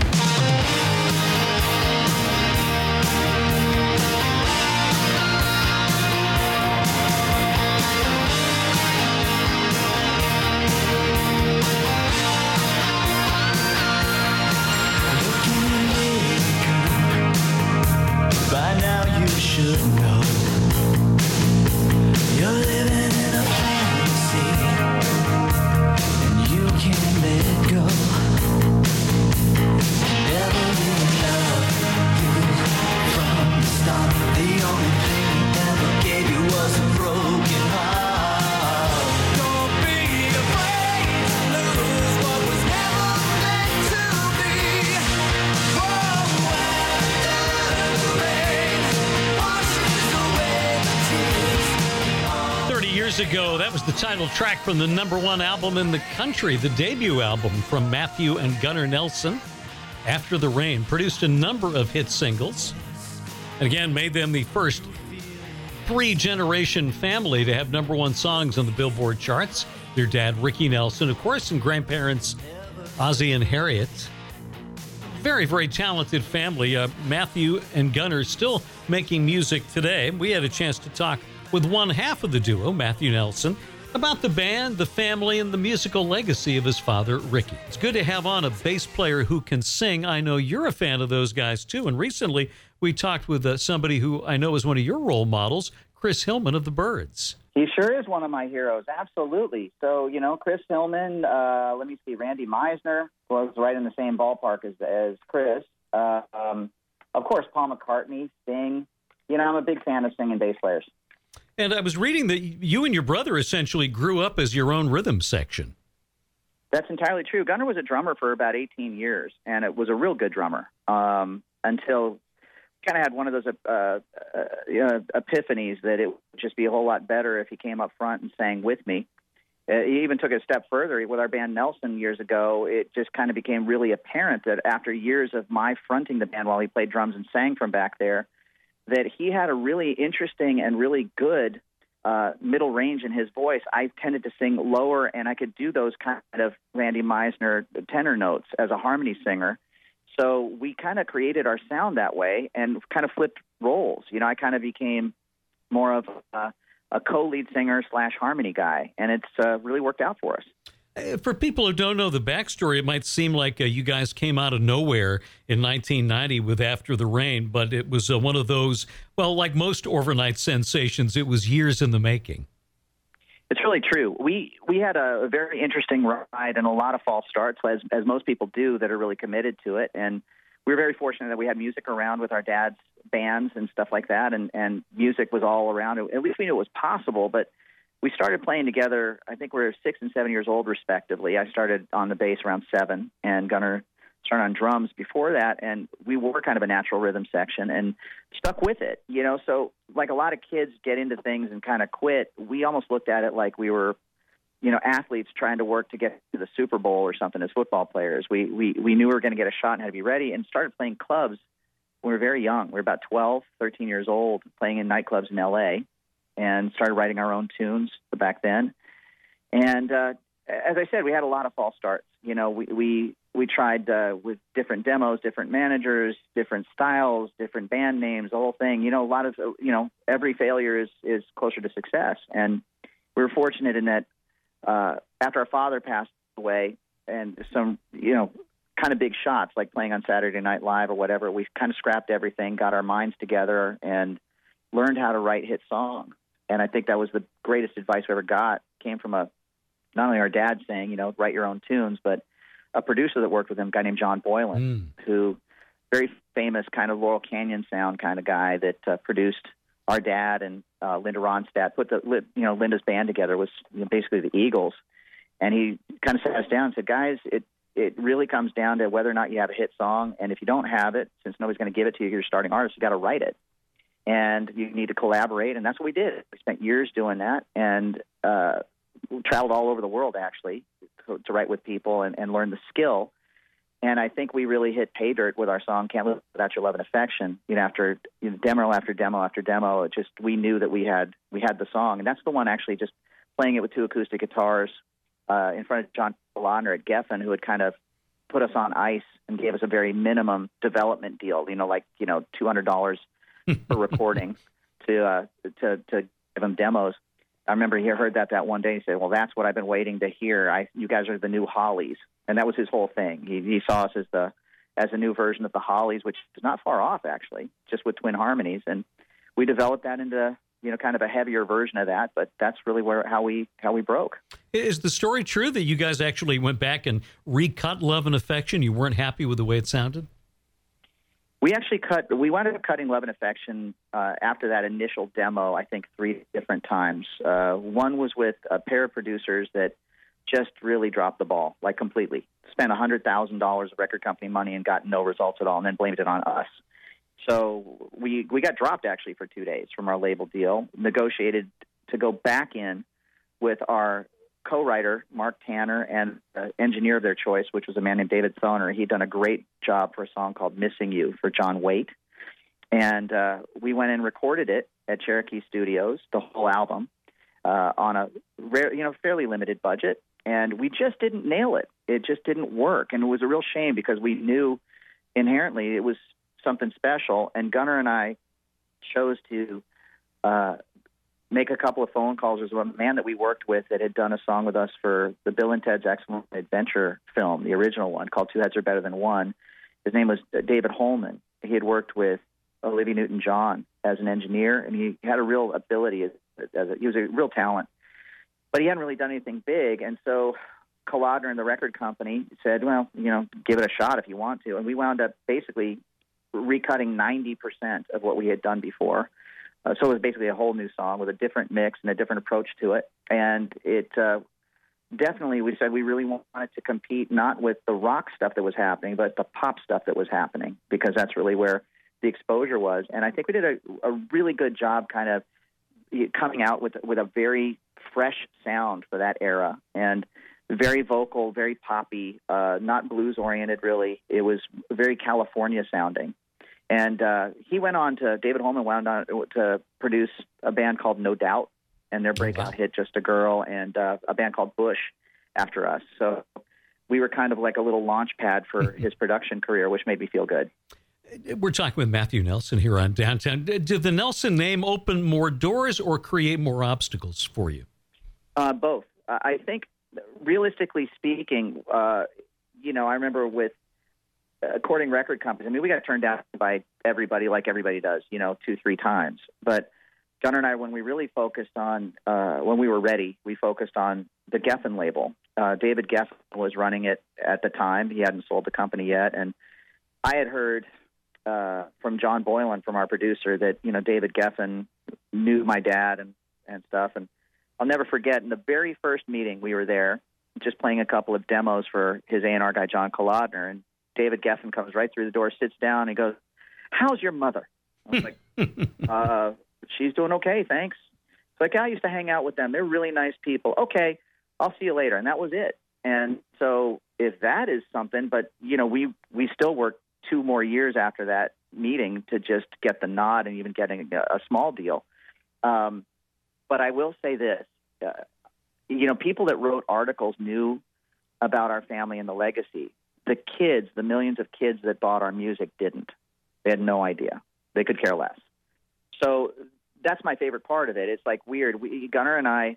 Track from the number one album in the country, the debut album from Matthew and Gunnar Nelson. After the Rain produced a number of hit singles. And again, made them the first three generation family to have number one songs on the Billboard charts. Their dad, Ricky Nelson, of course, and grandparents, Ozzie and Harriet. Very, very talented family. Uh, Matthew and Gunnar still making music today. We had a chance to talk with one half of the duo, Matthew Nelson, about the band, the family, and the musical legacy of his father, Ricky. It's good to have on a bass player who can sing. I know you're a fan of those guys too. And recently we talked with uh, somebody who I know is one of your role models, Chris Hillman of the Byrds. He sure is one of my heroes, absolutely. So, you know, Chris Hillman, uh, let me see, Randy Meisner was right in the same ballpark as, as Chris. Uh, um, of course, Paul McCartney, Sting. You know, I'm a big fan of singing bass players. And I was reading that you and your brother essentially grew up as your own rhythm section. That's entirely true. Gunnar was a drummer for about 18 years, and it was a real good drummer um, until kind of had one of those uh, uh, you know, epiphanies that it would just be a whole lot better if he came up front and sang with me. Uh, he even took it a step further with our band Nelson years ago. It just kind of became really apparent that after years of my fronting the band while he played drums and sang from back there, that he had a really interesting and really good uh, middle range in his voice. I tended to sing lower, and I could do those kind of Randy Meisner tenor notes as a harmony singer. So we kind of created our sound that way and kind of flipped roles. You know, I kind of became more of a, a co-lead singer slash harmony guy, and it's uh, really worked out for us. Uh, for people who don't know the backstory, it might seem like uh, you guys came out of nowhere in 1990 with After the Rain, but it was uh, one of those, well, like most overnight sensations, it was years in the making. It's really true. We we had a, very interesting ride and a lot of false starts, as as most people do that are really committed to it. And we were very fortunate that we had music around with our dad's bands and stuff like that, and and music was all around. At least we knew it was possible, but we started playing together. I think we are six and seven years old, respectively. I started on the bass around seven, and Gunnar started on drums before that. And we were kind of a natural rhythm section and stuck with it, you know. So, like a lot of kids get into things and kind of quit, we almost looked at it like we were, you know, athletes trying to work to get to the Super Bowl or something as football players. We we we knew we were going to get a shot and had to be ready, and started playing clubs when we were very young. We were about 12, 13 years old, playing in nightclubs in L.A and started writing our own tunes back then. And uh, as I said, we had a lot of false starts. You know, we we we tried uh, with different demos, different managers, different styles, different band names, the whole thing. You know, a lot of you know every failure is is closer to success. And we were fortunate in that uh, after our father passed away, and some you know kind of big shots like playing on Saturday Night Live or whatever, we kind of scrapped everything, got our minds together, and learned how to write hit songs and I think that was the greatest advice we ever got. Came from a not only our dad saying, you know, write your own tunes, but a producer that worked with him, a guy named John Boylan, mm. who very famous kind of Laurel Canyon sound kind of guy that uh, produced our dad and uh, Linda Ronstadt put the you know Linda's band together was you know, basically the Eagles, and he kind of sat us down and said, guys, it it really comes down to whether or not you have a hit song, and if you don't have it, since nobody's going to give it to you, you're starting artist, you got to write it and you need to collaborate, and that's what we did. We spent years doing that, and uh, traveled all over the world actually to, to write with people and, and learn the skill. And I think we really hit pay dirt with our song "Can't Live Without Your Love and Affection." You know, after you know, demo after demo after demo, it just we knew that we had we had the song, and that's the one actually just playing it with two acoustic guitars uh, in front of John Lautner at Geffen, who had kind of put us on ice and gave us a very minimum development deal. You know, like you know, two hundred dollars for recording (laughs) to uh, to to give him demos. I remember he heard that that one day. He said, "Well, that's what I've been waiting to hear. I, you guys are the new Hollies," and that was his whole thing. He, he saw us as the as a new version of the Hollies, which is not far off actually, just with twin harmonies, and we developed that into you know kind of a heavier version of that. But that's really where how we how we broke. Is the story true that you guys actually went back and recut "Love and Affection"? You weren't happy with the way it sounded. We actually cut. We wound up cutting "Love and Affection" uh, after that initial demo. I think three different times. Uh, one was with a pair of producers that just really dropped the ball, like completely. Spent hundred thousand dollars of record company money and got no results at all, and then blamed it on us. So we we got dropped actually for two days from our label deal. Negotiated to go back in with our co-writer Marc Tanner and uh, engineer of their choice, which was a man named David Thoener. He'd done a great job for a song called "Missing You" for John Waite, and uh, we went and recorded it at Cherokee Studios, the whole album, uh, on a rare, you know fairly limited budget, and we just didn't nail it. It just didn't work, and it was a real shame because we knew inherently it was something special, and Gunnar and I chose to uh, make a couple of phone calls. There's a man that we worked with that had done a song with us for the Bill and Ted's Excellent Adventure film, the original one called Two Heads Are Better Than One. His name was uh, David Holman. He had worked with Olivia Newton-John as an engineer, and he had a real ability as, as a, he was a real talent. But he hadn't really done anything big, and so Kalodner and the record company said, "Well, you know, give it a shot if you want to." And we wound up basically recutting 90% of what we had done before. Uh, so it was basically a whole new song with a different mix and a different approach to it. And it uh, definitely, we said we really wanted to compete not with the rock stuff that was happening, but the pop stuff that was happening, because that's really where the exposure was. And I think we did a, a really good job kind of coming out with with a very fresh sound for that era and very vocal, very poppy, uh, not blues oriented really. It was very California sounding. And uh, he went on to David Holman wound on to produce a band called No Doubt and their breakout hit Just a Girl and uh, a band called Bush after us. So we were kind of like a little launch pad for (laughs) his production career, which made me feel good. We're talking with Matthew Nelson here on Downtown. Did the Nelson name open more doors or create more obstacles for you? Uh, both. I think, realistically speaking, uh, you know, I remember with according record companies, I mean, we got turned down by everybody like everybody does, you know, two, three times. But Gunnar and I, when we really focused on, uh, when we were ready, we focused on the Geffen label. Uh, David Geffen was running it at the time. He hadn't sold the company yet. And I had heard uh, from John Boylan, from our producer, that, you know, David Geffen knew my dad and, and stuff. And I'll never forget, in the very first meeting, we were there just playing a couple of demos for his A&R guy, John Kalodner. And David Geffen comes right through the door, sits down, and goes, "How's your mother?" I was like, (laughs) uh, "She's doing okay, thanks." So like I used to hang out with them. They're really nice people. Okay, I'll see you later, and that was it. And so, if that is something, but you know, we we still worked two more years after that meeting to just get the nod and even getting a, a small deal. Um, but I will say this: uh, you know, people that wrote articles knew about our family and the legacy the kids, the millions of kids that bought our music didn't. They had no idea. They could care less. So that's my favorite part of it. It's like weird. We, Gunnar and I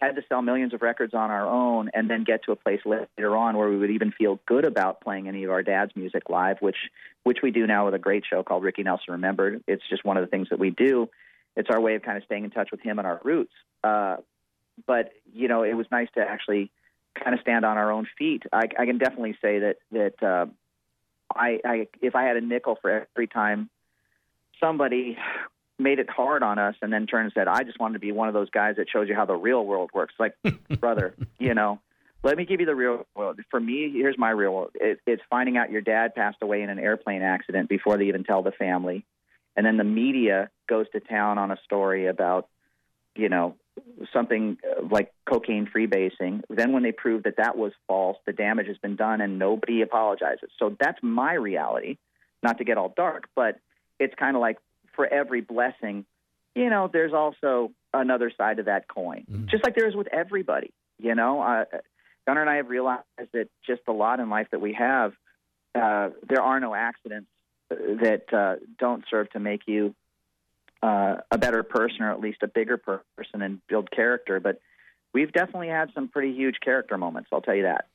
had to sell millions of records on our own and then get to a place later on where we would even feel good about playing any of our dad's music live, which which we do now with a great show called Ricky Nelson Remembered. It's just one of the things that we do. It's our way of kind of staying in touch with him and our roots. Uh, but you know, it was nice to actually kind of stand on our own feet. I, I can definitely say that that uh, I, I if I had a nickel for every time somebody made it hard on us and then turned and said, I just wanted to be one of those guys that shows you how the real world works. Like, (laughs) brother, you know, let me give you the real world. For me, here's my real world. It, it's finding out your dad passed away in an airplane accident before they even tell the family. And then the media goes to town on a story about, you know, something uh, like cocaine freebasing. Then, when they prove that that was false, the damage has been done and nobody apologizes. So that's my reality. Not to get all dark, but it's kind of like for every blessing, you know, there's also another side of that coin, mm-hmm. just like there is with everybody. You know, uh, Gunnar and I have realized that just a lot in life that we have, uh, there are no accidents that uh, don't serve to make you uh, a better person or at least a bigger person and build character. But we've definitely had some pretty huge character moments. I'll tell you that.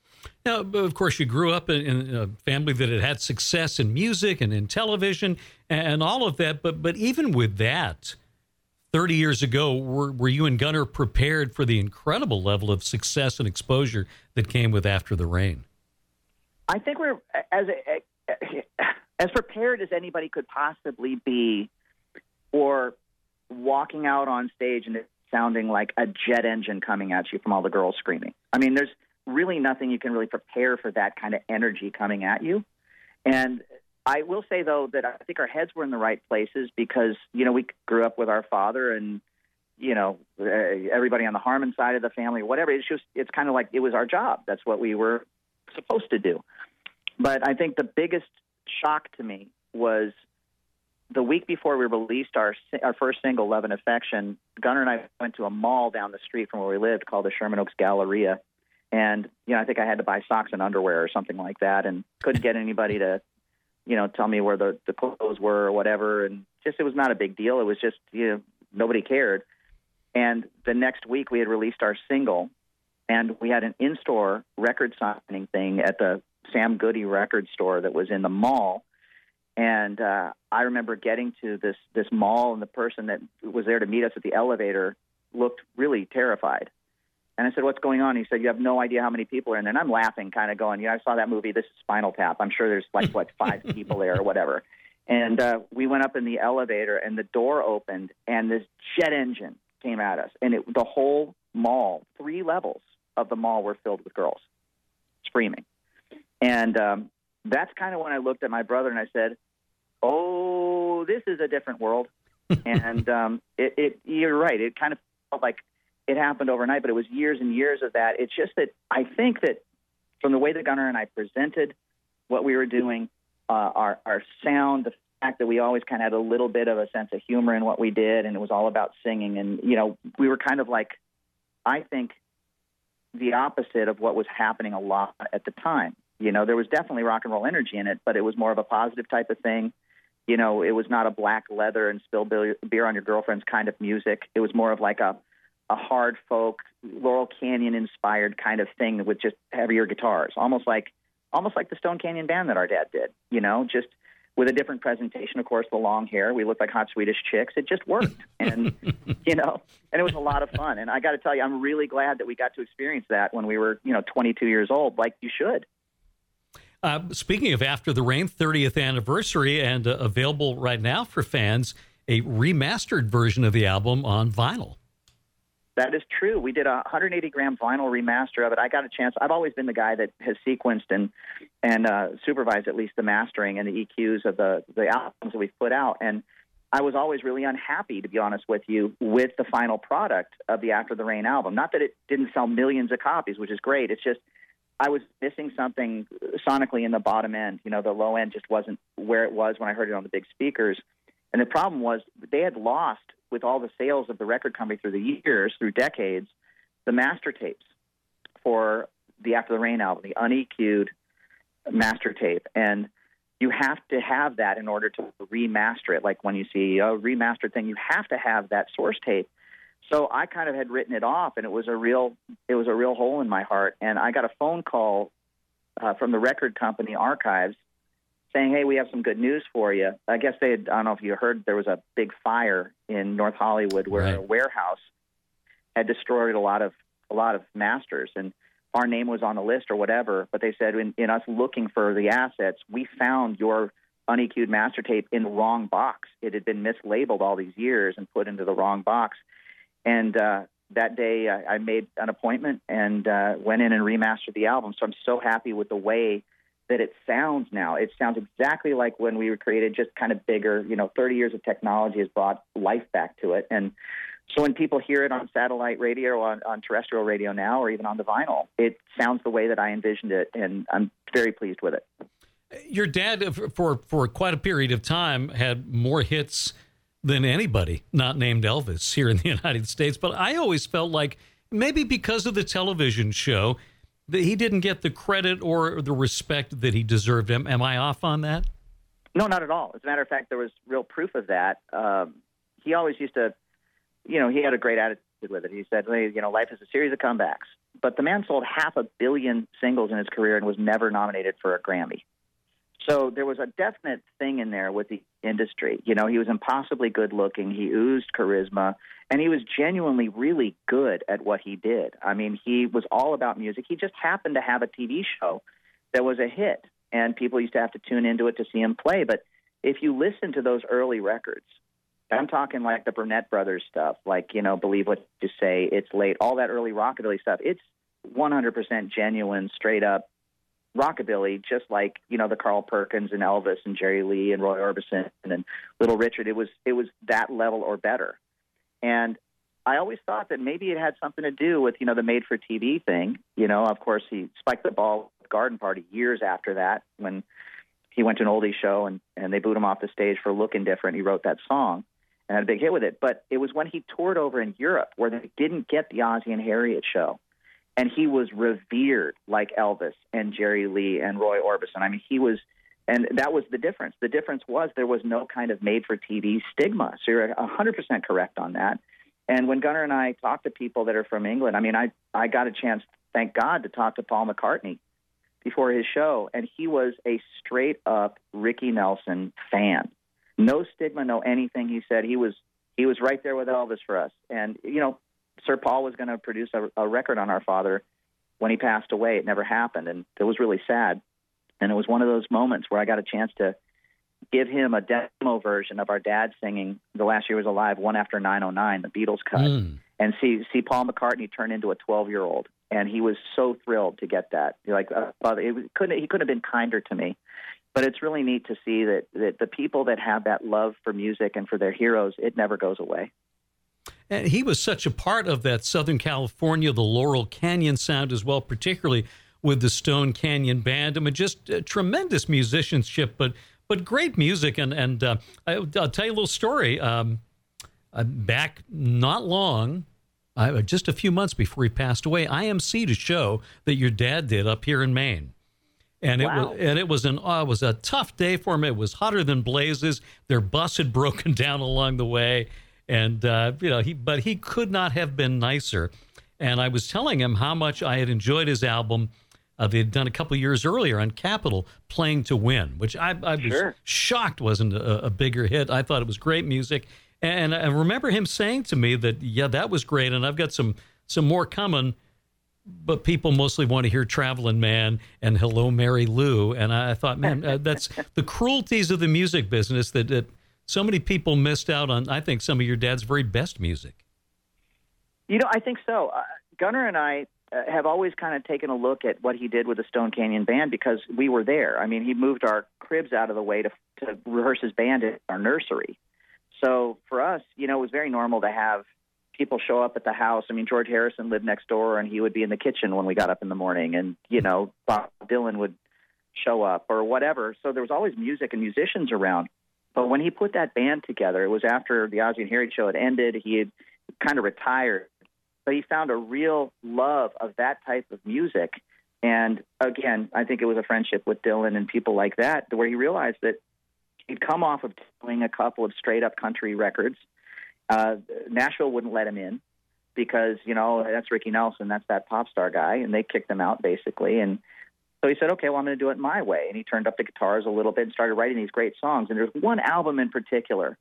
Now, of course, you grew up in, a family that had had success in music and in television and all of that. But but even with that, thirty years ago, were, were you and Gunnar prepared for the incredible level of success and exposure that came with After the Rain? I think we're as as prepared as anybody could possibly be or walking out on stage and it sounding like a jet engine coming at you from all the girls screaming. I mean, there's really nothing you can really prepare for that kind of energy coming at you. And I will say though that I think our heads were in the right places because you know we grew up with our father and you know, uh, everybody on the Harmon side of the family, whatever. It's just, it's kind of like it was our job. That's what we were supposed to do. But I think the biggest shock to me was the week before we released our our first single, "Love and Affection." Gunnar and I went to a mall down the street from where we lived called the Sherman Oaks Galleria, and you know, I think I had to buy socks and underwear or something like that, and couldn't get anybody to, you know, tell me where the the clothes were or whatever, and just it was not a big deal. It was just you know nobody cared. And the next week we had released our single, and we had an in-store record signing thing at the Sam Goody record store that was in the mall. And uh, I remember getting to this this mall, and the person that was there to meet us at the elevator looked really terrified. And I said, "What's going on?" He said, "You have no idea how many people are in there." And I'm laughing, kind of going, "Yeah, I saw that movie. This is Spinal Tap. I'm sure there's like what five (laughs) people there or whatever." And uh, we went up in the elevator, and the door opened, and this jet engine came at us, and it, the whole mall, three levels of the mall, were filled with girls screaming. And um, that's kind of when I looked at my brother and I said, "Oh, this is a different world." (laughs) and um, it, it, you're right. It kind of felt like it happened overnight, but it was years and years of that. It's just that I think that from the way that Gunnar and I presented what we were doing, uh, our our sound, the fact that we always kind of had a little bit of a sense of humor in what we did, and it was all about singing, and you know, we were kind of like, I think, the opposite of what was happening a lot at the time. You know, there was definitely rock and roll energy in it, but it was more of a positive type of thing. You know, it was not a black leather and spill beer on your girlfriend's kind of music. It was more of like a a hard folk Laurel Canyon inspired kind of thing with just heavier guitars, almost like almost like the Stone Canyon band that our dad did. You know, just with a different presentation. Of course, the long hair. We looked like hot Swedish chicks. It just worked, (laughs) and you know, and it was a lot of fun. And I got to tell you, I'm really glad that we got to experience that when we were, you know, 22 years old, like you should. Uh, speaking of After the Rain, 30th anniversary, and uh, available right now for fans, a remastered version of the album on vinyl. That is true. We did a 180 gram vinyl remaster of it. I got a chance. I've always been the guy that has sequenced and and uh, supervised at least the mastering and the EQs of the the albums that we've put out. And I was always really unhappy, to be honest with you, with the final product of the After the Rain album. Not that it didn't sell millions of copies, which is great. It's just I was missing something sonically in the bottom end. You know, the low end just wasn't where it was when I heard it on the big speakers. And the problem was they had lost with all the sales of the record company through the years, through decades, the master tapes for the After the Rain album, the uneq'd master tape. And you have to have that in order to remaster it. Like when you see a remastered thing, you have to have that source tape. So I kind of had written it off, and it was a real it was a real hole in my heart. And I got a phone call uh, from the record company archives saying, "Hey, we have some good news for you." I guess they had, I don't know if you heard there was a big fire in North Hollywood where Right. a warehouse had destroyed a lot of a lot of masters and our name was on the list or whatever, but they said in, in us looking for the assets, we found your uneq'd master tape in the wrong box. It had been mislabeled all these years and put into the wrong box. And uh, that day, I, I made an appointment and uh, went in and remastered the album. So I'm so happy with the way that it sounds now. It sounds exactly like when we were created, just kind of bigger. You know, 30 years of technology has brought life back to it. And so when people hear it on satellite radio on, on terrestrial radio now, or even on the vinyl, it sounds the way that I envisioned it, and I'm very pleased with it. Your dad, for for quite a period of time, had more hits than anybody not named Elvis here in the (laughs) United States. But I always felt like maybe because of the television show that he didn't get the credit or the respect that he deserved. Am, am I off on that? No, not at all. As a matter of fact, there was real proof of that. Um, he always used to, you know, he had a great attitude with it. He said, hey, you know, life is a series of comebacks. But the man sold half a billion singles in his career and was never nominated for a Grammy. So there was a definite thing in there with the industry. You know, he was impossibly good looking. He oozed charisma, and he was genuinely really good at what he did. I mean, he was all about music. He just happened to have a TV show that was a hit, and people used to have to tune into it to see him play. But if you listen to those early records, I'm talking like the Burnette Brothers stuff, like, you know, Believe What You Say, It's Late, all that early rockabilly stuff. It's 100% genuine, straight up rockabilly, just like you know the Carl Perkins and Elvis and Jerry Lee and Roy Orbison and Little Richard. It was it was that level or better. And I always thought that maybe it had something to do with you know the made-for-TV thing. You know, of course, he spiked the ball with Garden Party years after that when he went to an oldie show and and they booed him off the stage for looking different. He wrote that song and had a big hit with it. But it was when he toured over in Europe where they didn't get the Ozzie and Harriet show. And he was revered like Elvis and Jerry Lee and Roy Orbison. I mean, he was, and that was the difference. The difference was there was no kind of made for TV stigma. So you're 100% correct on that. And when Gunnar and I talk to people that are from England, I mean, I, I got a chance, thank God, to talk to Paul McCartney before his show, and he was a straight up Ricky Nelson fan no stigma, no anything. He said he was he was right there with Elvis for us. And you know, Sir Paul was going to produce a, a record on our father when he passed away. It never happened, and it was really sad. And it was one of those moments where I got a chance to give him a demo version of our dad singing "The Last Year Was Alive" one after 909, the Beatles cut, mm. and see see Paul McCartney turn into a 12 year old. And he was so thrilled to get that. Like, uh, it couldn't he couldn't have been kinder to me but it's really neat to see that, that the people that have that love for music and for their heroes, it never goes away. And he was such a part of that Southern California, the Laurel Canyon sound as well, particularly with the Stone Canyon Band. I mean, just uh, tremendous musicianship, but but great music. And and uh, I, will tell you a little story. Um, uh, back not long, uh, just a few months before he passed away, I emceed a show that your dad did up here in Maine and wow. it was and it was an uh, it was a tough day for him. It was hotter than blazes. Their bus had broken (laughs) down along the way, and uh, you know he but he could not have been nicer. And I was telling him how much I had enjoyed his album. Uh, they had done a couple years earlier on Capitol, "Playing to Win," which I, I was sure. shocked wasn't a, a bigger hit. I thought it was great music, and I remember him saying to me that yeah, that was great, and I've got some some more coming but people mostly want to hear Traveling Man and Hello Mary Lou. And I thought, man, uh, that's (laughs) the cruelties of the music business that, that so many people missed out on. I think some of your dad's very best music. You know, I think so. Uh, Gunnar and I uh, have always kind of taken a look at what he did with the Stone Canyon Band because we were there. I mean, he moved our cribs out of the way to, to rehearse his band at our nursery. So for us, you know, it was very normal to have people show up at the house. I mean, George Harrison lived next door, and he would be in the kitchen when we got up in the morning, and you know, Bob Dylan would show up or whatever. So there was always music and musicians around. But when he put that band together, it was after the Ozzie and Harriet show had ended. He had kind of retired, but he found a real love of that type of music. And again, I think it was a friendship with Dylan and people like that, where he realized that he'd come off of doing a couple of straight up country records uh, Nashville wouldn't let him in because you know that's Ricky Nelson, that's that pop star guy, and they kicked him out basically. And so he said, "Okay, well I'm going to do it my way." And he turned up the guitars a little bit and started writing these great songs. And there's one album in particular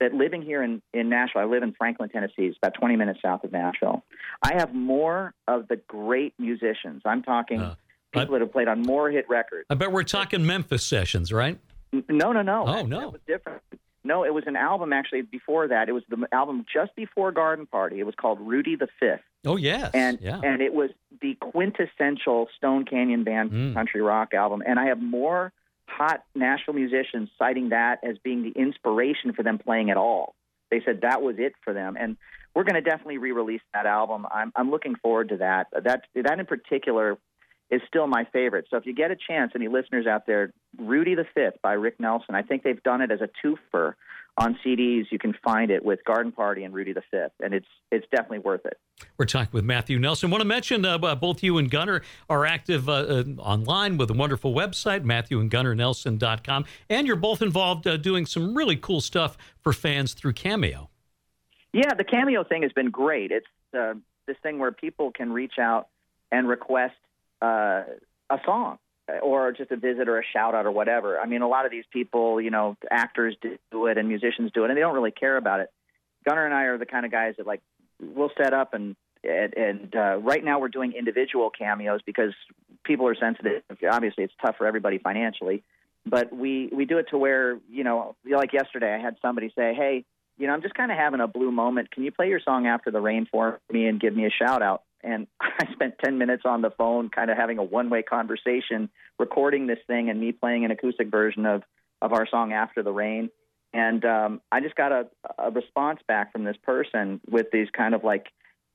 that living here in in Nashville, I live in Franklin, Tennessee. It's about 20 minutes south of Nashville. I have more of the great musicians. I'm talking uh, people I, that have played on more hit records. I bet we're talking Memphis sessions, right? No, no, no. Oh, no. That was different. No, it was an album actually before that. It was the album just before Garden Party. It was called Rudy the Fifth. Oh yes, and yeah. and it was the quintessential Stone Canyon Band mm. country rock album. And I have more hot national musicians citing that as being the inspiration for them playing at all. They said that was it for them, and we're going to definitely re-release that album. I'm I'm looking forward to that. That that in particular is still my favorite. So if you get a chance, any listeners out there, Rudy the Fifth by Rick Nelson. I think they've done it as a twofer on CDs. You can find it with Garden Party and Rudy the Fifth, and it's it's definitely worth it. We're talking with Matthew Nelson. I want to mention uh, both you and Gunnar are active uh, uh, online with a wonderful website, MatthewandGunnarNelson.com, and you're both involved uh, doing some really cool stuff for fans through Cameo. Yeah, the Cameo thing has been great. It's uh, this thing where people can reach out and request uh, a song or just a visit or a shout out or whatever. I mean, a lot of these people, you know, actors do it and musicians do it, and they don't really care about it. Gunnar and I are the kind of guys that like we'll set up and and, and uh, right now we're doing individual cameos because people are sensitive. Obviously, it's tough for everybody financially, but we we do it to where you know, like yesterday, I had somebody say, "Hey, you know, I'm just kind of having a blue moment. Can you play your song after the rain for me and give me a shout out?" And (laughs) I spent 10 minutes on the phone kind of having a one-way conversation recording this thing and me playing an acoustic version of of our song After the Rain And um, I just got a, a response back from this person with these kind of like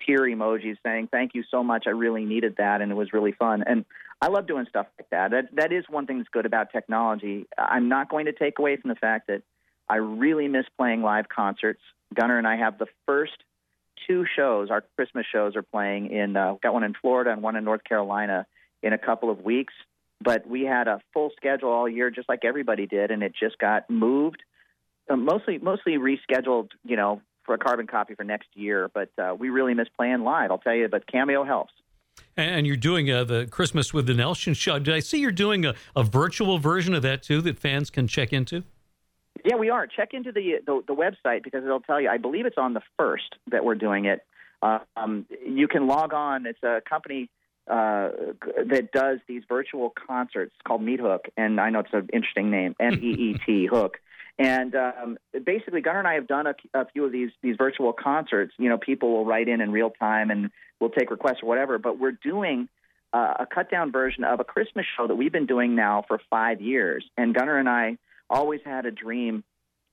tear emojis saying, "Thank you so much. I really needed that, and it was really fun." And I love doing stuff like that. That that is one thing that's good about technology. I'm not going to take away from the fact that I really miss playing live concerts. Gunnar and I have the first two shows. Our Christmas shows are playing in. Uh, got one in Florida and one in North Carolina in a couple of weeks. But we had a full schedule all year, just like everybody did, and it just got moved. Uh, mostly, mostly rescheduled. You know, for a carbon copy for next year. But uh, we really miss playing live. I'll tell you. But Cameo helps. And you're doing uh, the Christmas with the Nelson show. Did I see you're doing a, a virtual version of that too that fans can check into? Yeah, we are. Check into the, the, the website because it'll tell you. I believe it's on the first that we're doing it. Uh, um, you can log on. It's a company uh, that does these virtual concerts called Meet Hook, and I know it's an interesting name, (laughs) M E E T Hook. And um, basically, Gunnar and I have done a, a few of these these virtual concerts. You know, people will write in in real time, and we'll take requests or whatever. But we're doing uh, a cut down version of a Christmas show that we've been doing now for five years. And Gunnar and I always had a dream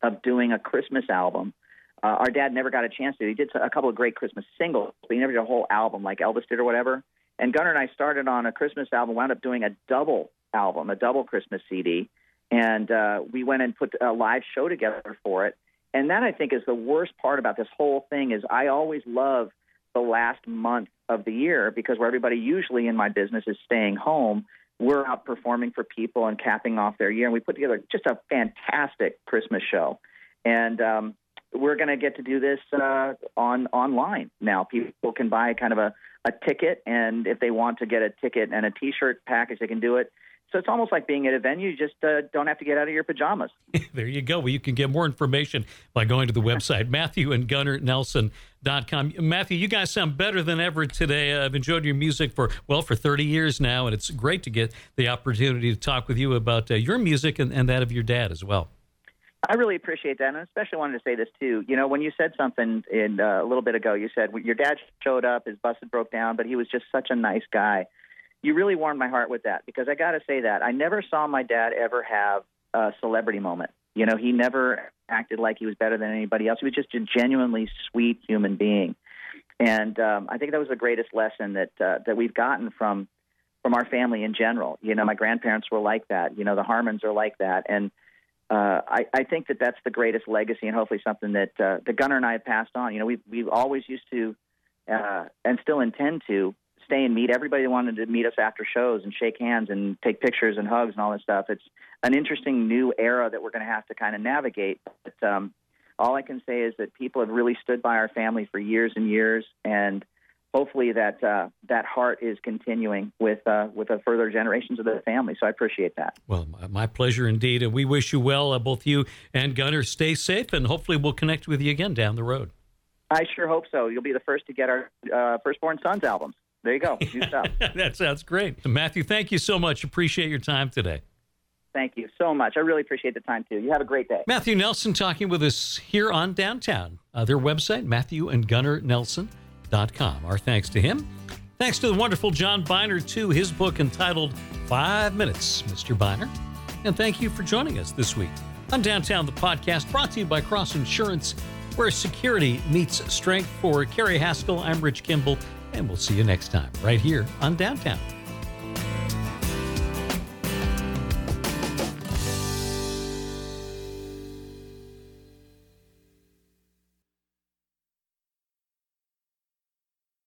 of doing a Christmas album. Uh, our dad never got a chance to. He did a couple of great Christmas singles, but he never did a whole album like Elvis did or whatever. And Gunnar and I started on a Christmas album, wound up doing a double album, a double Christmas CD, and uh, we went and put a live show together for it. And that I think is the worst part about this whole thing is I always love the last month of the year because where everybody usually in my business is staying home, we're out performing for people and capping off their year. And we put together just a fantastic Christmas show. And um, we're going to get to do this uh, on online now. People can buy kind of a, a ticket, and if they want to get a ticket and a T-shirt package, they can do it. So it's almost like being at a venue. You just uh, don't have to get out of your pajamas. (laughs) there you go. Well, you can get more information by going to the website, (laughs) Matthew and Gunnar Nelson. Dot com. Matthew, you guys sound better than ever today. I've enjoyed your music for, well, for 30 years now, and it's great to get the opportunity to talk with you about uh, your music and, and that of your dad as well. I really appreciate that, and I especially wanted to say this too. You know, when you said something in uh, a little bit ago, you said your dad showed up, his bus had broke down, but he was just such a nice guy you really warmed my heart with that because I got to say that I never saw my dad ever have a celebrity moment. You know, he never acted like he was better than anybody else. He was just a genuinely sweet human being, and um, I think that was the greatest lesson that uh, that we've gotten from from our family in general. You know, my grandparents were like that. You know, the Harmons are like that, and uh, I, I think that that's the greatest legacy, and hopefully something that uh, the Gunnar and I have passed on. You know, we we always used to, uh, and still intend to stay and meet everybody wanted to meet us after shows and shake hands and take pictures and hugs and all this stuff. It's an interesting new era that we're going to have to kind of navigate. But um, all I can say is that people have really stood by our family for years and years, and hopefully that uh, that heart is continuing with uh, with the further generations of the family. So I appreciate that. Well, my pleasure indeed, and we wish you well, uh, both you and Gunnar. Stay safe, and hopefully we'll connect with you again down the road. I sure hope so. You'll be the first to get our uh, Firstborn Sons albums. There you go. (laughs) New stuff. that sounds great. Matthew, thank you so much. Appreciate your time today. Thank you so much. I really appreciate the time, too. You have a great day. Matthew Nelson talking with us here on Downtown. Uh, their website, matthewandgunnarnelson.com. Our thanks to him. Thanks to the wonderful John Byner, too. His book entitled Five Minutes, Mr. Byner. And thank you for joining us this week on Downtown, the podcast brought to you by Cross Insurance, where security meets strength. For Kerry Haskell, I'm Rich Kimball and we'll see you next time right here on Downtown.